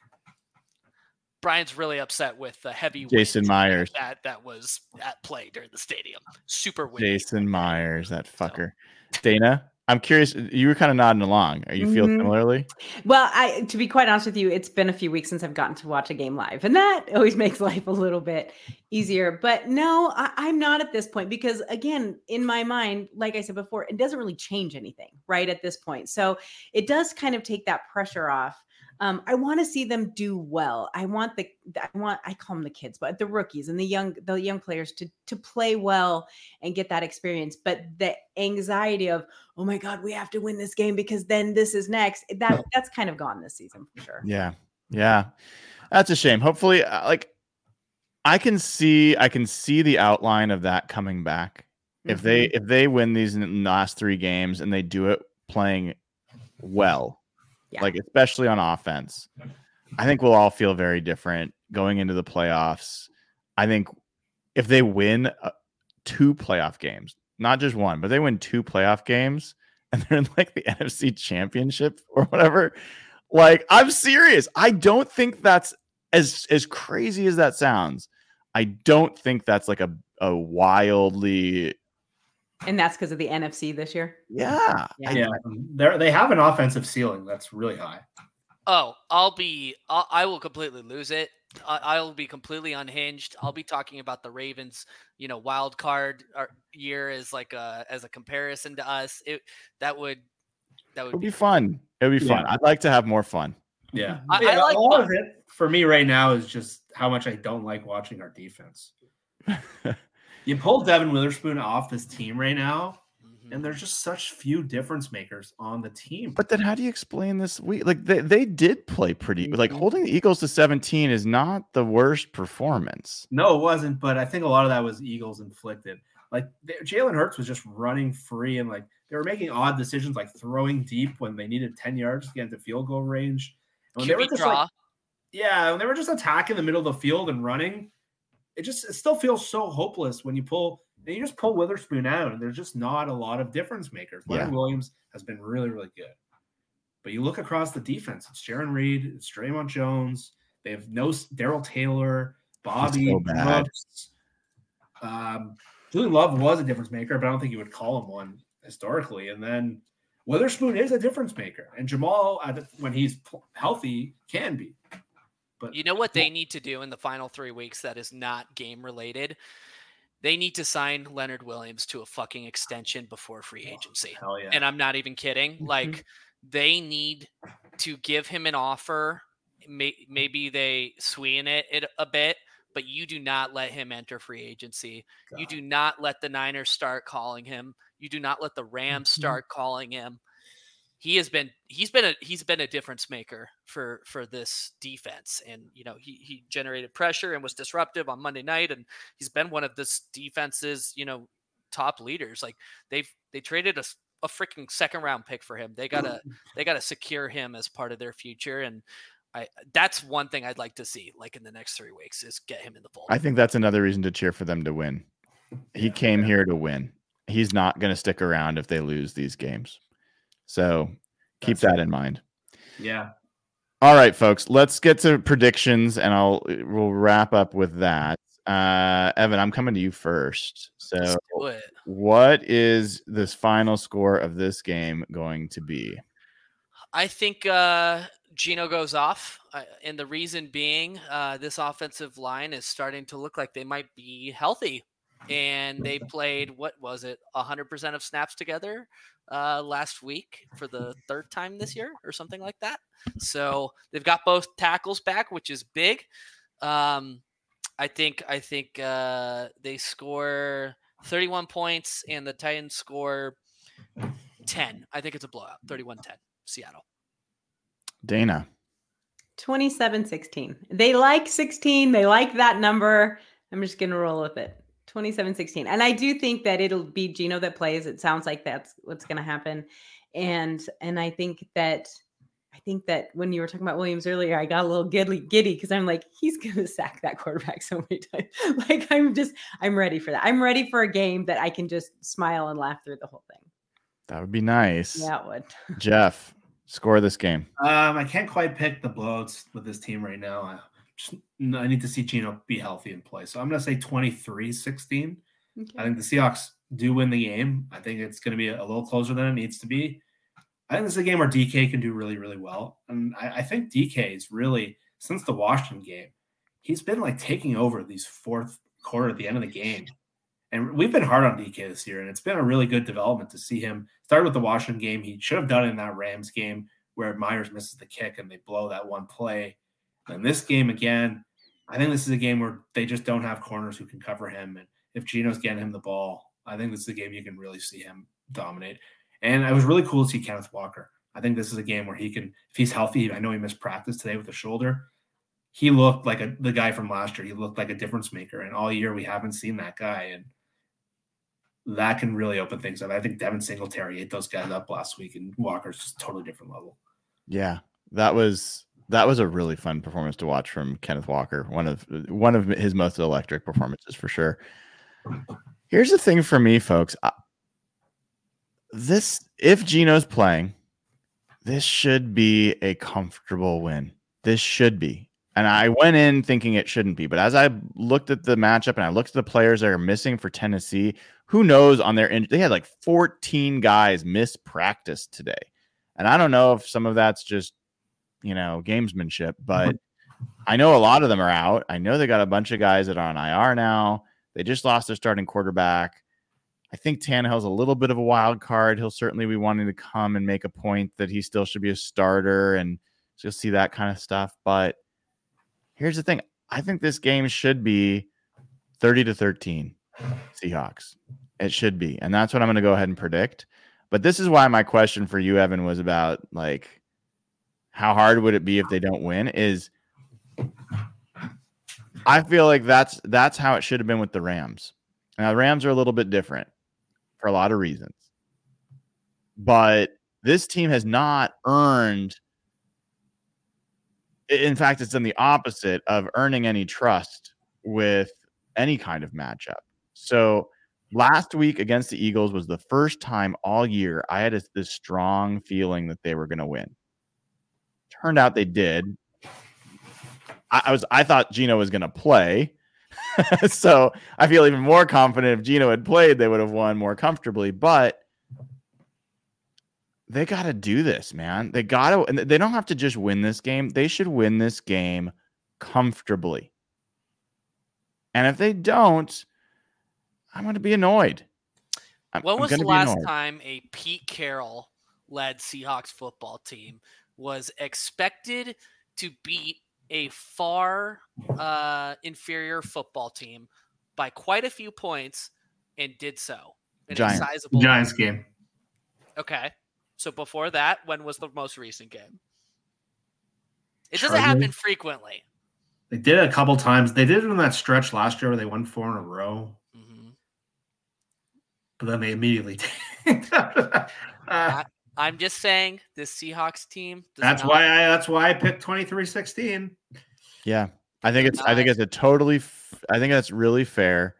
Brian's really upset with the heavy Jason Myers. that that was at play during the stadium. Super windy. Jason Myers, that fucker. Dayna, I'm curious. You were kind of nodding along. Are you feel Mhm. similarly? Well, I to be quite honest with you, it's been a few weeks since I've gotten to watch a game live, and that always makes life a little bit easier. But no, I, I'm not at this point because, again, in my mind, like I said before, it doesn't really change anything right at this point. So it does kind of take that pressure off. Um, I want to see them do well. I want the I want I call them the kids, but the rookies and the young the young players to to play well and get that experience. But the anxiety of oh my god, we have to win this game because then this is next. That that's kind of gone this season for sure. Yeah. Yeah. That's a shame. Hopefully, uh, like, I can see, I can see the outline of that coming back. If they, Mhm. if they win these last three games and they do it playing well, Yeah. like especially on offense, I think we'll all feel very different going into the playoffs. I think if they win uh, two playoff games, not just one, but they win two playoff games and they're in like the NFC championship or whatever. Like, I'm serious. I don't think that's as as crazy as that sounds. I don't think that's like a, a wildly and that's because of the NFC this year. yeah. Yeah. Yeah, um, they they have an offensive ceiling that's really high. Oh, I'll be. I'll, I will completely lose it. I, I'll be completely unhinged. I'll be talking about the Ravens, you know, wild card uh, year as like a as a comparison to us. It that would that It would would be. be fun. It would be fun. I'd like to have more fun. Yeah, I- I like a lot fun. of it for me right now is just how much I don't like watching our defense. You pull Devon Witherspoon off this team right now, Mhm. and there's just such few difference makers on the team. But then how do you explain this week? Like they, they did play pretty like Mhm. holding the Eagles to 17 is not the worst performance. No, it wasn't. But I think a lot of that was Eagles inflicted. Like they- Jalen Hurts was just running free, and like they were making odd decisions, like throwing deep when they needed ten yards to get into field goal range. And when they were just draw. like, yeah, when they were just attacking the middle of the field and running, it just it still feels so hopeless when you pull and you just pull Witherspoon out, and there's just not a lot of difference makers. Leonard Williams has been really, really good. But you look across the defense, it's Jarran Reed, it's Dre'Mont Jones. They have no Darrell Taylor, Bobby, so Um, Julian Love was a difference maker, but I don't think you would call him one historically. And then Witherspoon is a difference maker, and Jamal, when he's healthy, can be. But You know what they need to do in the final three weeks that is not game related? They need to sign Leonard Williams to a fucking extension before free agency. hell yeah, And I'm not even kidding. Mhm. Like they need to give him an offer. Maybe they sweeten it, it a bit, but you do not let him enter free agency. You do not let the Niners start calling him. You do not let the Rams Mhm. start calling him. He has been he's been a he's been a difference maker for for this defense and you know he he generated pressure and was disruptive on Monday night and he's been one of this defense's you know top leaders like they've they traded a, a freaking second round pick for him they gotta mm-hmm. they gotta secure him as part of their future and I that's one thing I'd like to see like in the next three weeks is get him in the fold. I think that's another reason to cheer for them to win. He Yeah, came yeah. here to win. He's not going to stick around if they lose these games. So keep That's that right. in mind. yeah. All right, folks, let's get to predictions and I'll we'll wrap up with that. Uh Evan, I'm coming to you first. So Let's do it. what is this final score of this game going to be? I think uh, Geno goes off, uh, and the reason being, uh, this offensive line is starting to look like they might be healthy, and they played what was it, hundred percent of snaps together uh, last week for the third time this year, or something like that. So they've got both tackles back, which is big. Um, I think I think uh, they score 31 points, and the Titans score 10. I think it's a blowout, 31-10. Seattle. Dayna. 27 16. They like 16. They like that number. I'm just going to roll with it. 27 16. And I do think that it'll be Geno that plays. It sounds like that's what's going to happen. And and I think that I I think that when you were talking about Williams earlier, I got a little giddy giddy because I'm like, he's gonna sack that quarterback so many times. like I'm just I'm ready for that. I'm ready for a game that I can just smile and laugh through the whole thing. That would be nice. Yeah, it would. Jeff, score this game. Um, I can't quite pick the blowouts with this team right now. I need to see Geno be healthy and play. So I'm gonna say 23-16. Okay. I think the Seahawks do win the game. I think it's going to be a, a little closer than it needs to be. I think this is a game where DK can do really, really well. And I, I think DK is really, since the Washington game, he's been like taking over these fourth quarter at the end of the game. And we've been hard on DK this year, and it's been a really good development to see him start with the Washington game. He should have done it in that Rams game where Myers misses the kick and they blow that one play. And this game again, I think this is a game where they just don't have corners who can cover him. And if Geno's getting him the ball, I think this is a game you can really see him dominate. And it was really cool to see Kenneth Walker. I think this is a game where he can, if he's healthy, I know he missed practice today with the shoulder. He looked like a, the guy from last year. He looked like a difference maker. And all year we haven't seen that guy. And that can really open things up. I think Devin Singletary ate those guys up last week, and Walker's just totally different level. Yeah, that was that was a really fun performance to watch from Kenneth Walker. One of one of his most electric performances for sure. Here's the thing for me, folks. This if Geno's playing, this should be a comfortable win. This should be. And I went in thinking it shouldn't be, but as I looked at the matchup and I looked at the players that are missing for Tennessee, who knows on their in- they had like 14 guys miss practice today. And I don't know if some of that's just, you know, gamesmanship, but I know a lot of them are out. I know they got a bunch of guys that are on IR now. They just lost their starting quarterback. I think Tannehill's a little bit of a wild card. He'll certainly be wanting to come and make a point that he still should be a starter, and so you'll see that kind of stuff. But here's the thing: I think this game should be 30 to 13 Seahawks. It should be, and that's what I'm going to go ahead and predict. But this is why my question for you, Evan, was about like how hard would it be if they don't win? Is I feel like that's that's how it should have been with the Rams. Now the Rams are a little bit different for a lot of reasons. But this team has not earned in fact it's in the opposite of earning any trust with any kind of matchup. So last week against the Eagles was the first time all year I had this strong feeling that they were going to win. Turned out they did. I, I was I thought Geno was going to play. so I feel even more confident if Geno had played, they would have won more comfortably. But they got to do this, man. They got to, and they don't have to just win this game. They should win this game comfortably. And if they don't, I'm going to be annoyed. I'm, when was the last time a Pete Carroll led Seahawks football team was expected to beat a far uh, inferior football team by quite a few points and did so? in a Giants. sizable Giants game. Okay. So before that, when was the most recent game? It doesn't Chargers? happen frequently. They did it a couple times. They did it in that stretch last year where they won four in a row, Mhm. but then they immediately tanked. Uh, I'm just saying this Seahawks team. Does that's not- why I that's why I picked 23-16. Yeah, I think it's I think it's a totally f- I think that's really fair.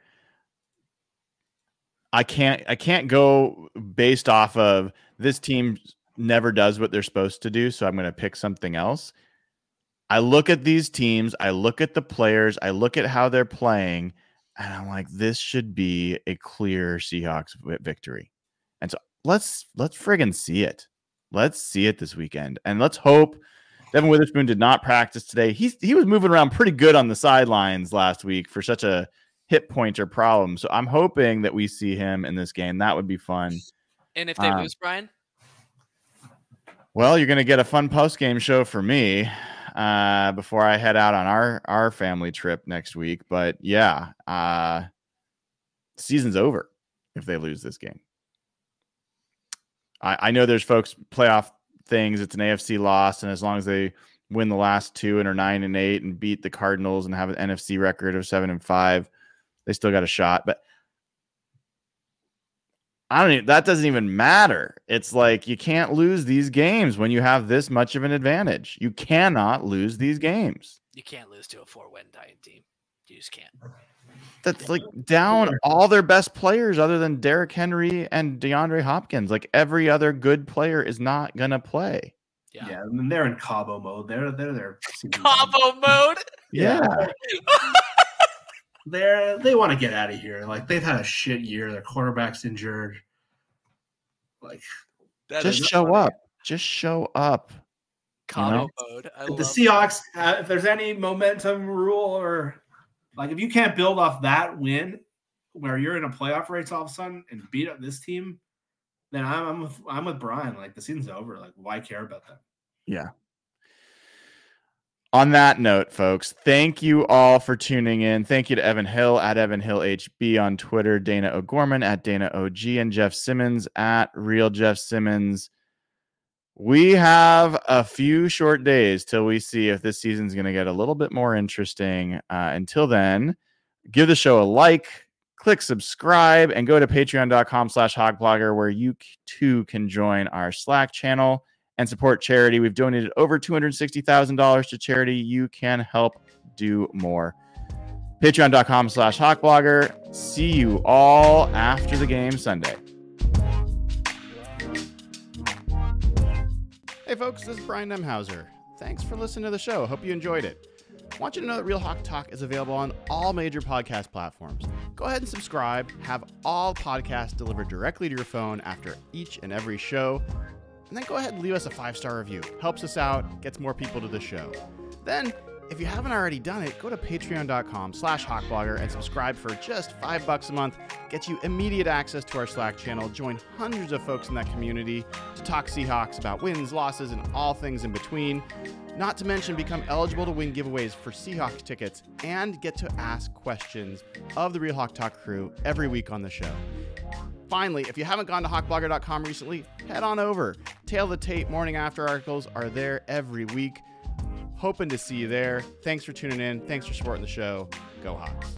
I can't I can't go based off of this team never does what they're supposed to do, so I'm going to pick something else. I look at these teams, I look at the players, I look at how they're playing, and I'm like, this should be a clear Seahawks victory. Let's let's friggin' see it. Let's see it this weekend, and let's hope Devon Witherspoon did not practice today. He's he was moving around pretty good on the sidelines last week for such a hip pointer problem. So I'm hoping that we see him in this game. That would be fun. And if they um, lose, Brian, Well, you're going to get a fun post game show for me uh, before I head out on our our family trip next week. But yeah, uh, season's over if they lose this game. I, I know there's folks playoff things. It's an AFC loss, and as long as they win the last two and are nine and eight and beat the Cardinals and have an NFC record of seven and five, they still got a shot. But I don't even, that doesn't even matter. It's like you can't lose these games when you have this much of an advantage. You cannot lose these games. You can't lose to a four win Titan team. You just can't. That's like down all their best players other than Derrick Henry and DeAndre Hopkins. Like every other good player is not going to play. Yeah. Yeah, and they're in Cabo mode. They're they're there. Combo mode. Yeah. They're they want to get out of here. Like they've had a shit year. Their quarterback's injured. Like That Just is show up. Just show up. combo know? mode. I the love Seahawks, uh, if there's any momentum rule or like if you can't build off that win where you're in a playoff race all of a sudden and beat up this team, then I'm I'm with, I'm with Brian. Like the season's over. Like why care about them? On that note, folks, thank you all for tuning in. Thank you to Evan Hill at Evan Hill HB on Twitter, Dayna O'Gorman at Dayna OG, and Jeff Simmons at Real Jeff Simmons. We have a few short days till we see if this season's going to get a little bit more interesting. Uh, until then, give the show a like, click subscribe, and go to patreon.com slash hawkblogger where you too can join our Slack channel and support charity. We've donated over $260,000 to charity. You can help do more. Patreon.com slash hawkblogger. See you all after the game Sunday. Hey, folks, this is Brian Nemhauser. Thanks for listening to the show. Hope you enjoyed it. I want you to know that Real Hawk Talk is available on all major podcast platforms. Go ahead and subscribe, have all podcasts delivered directly to your phone after each and every show and then go ahead and leave us a five star review. Helps us out, gets more people to the show. Then, if you haven't already done it, go to patreon.com slash hawkblogger and subscribe for just five bucks a month. Get you immediate access to our Slack channel, join hundreds of folks in that community to talk Seahawks about wins, losses, and all things in between. Not to mention, become eligible to win giveaways for Seahawks tickets and get to ask questions of the Real Hawk Talk crew every week on the show. Finally, if you haven't gone to hawkblogger.com recently, head on over. Tail the Tape morning after articles are there every week. Hoping to see you there. Thanks for tuning in. Thanks for supporting the show. Go Hawks.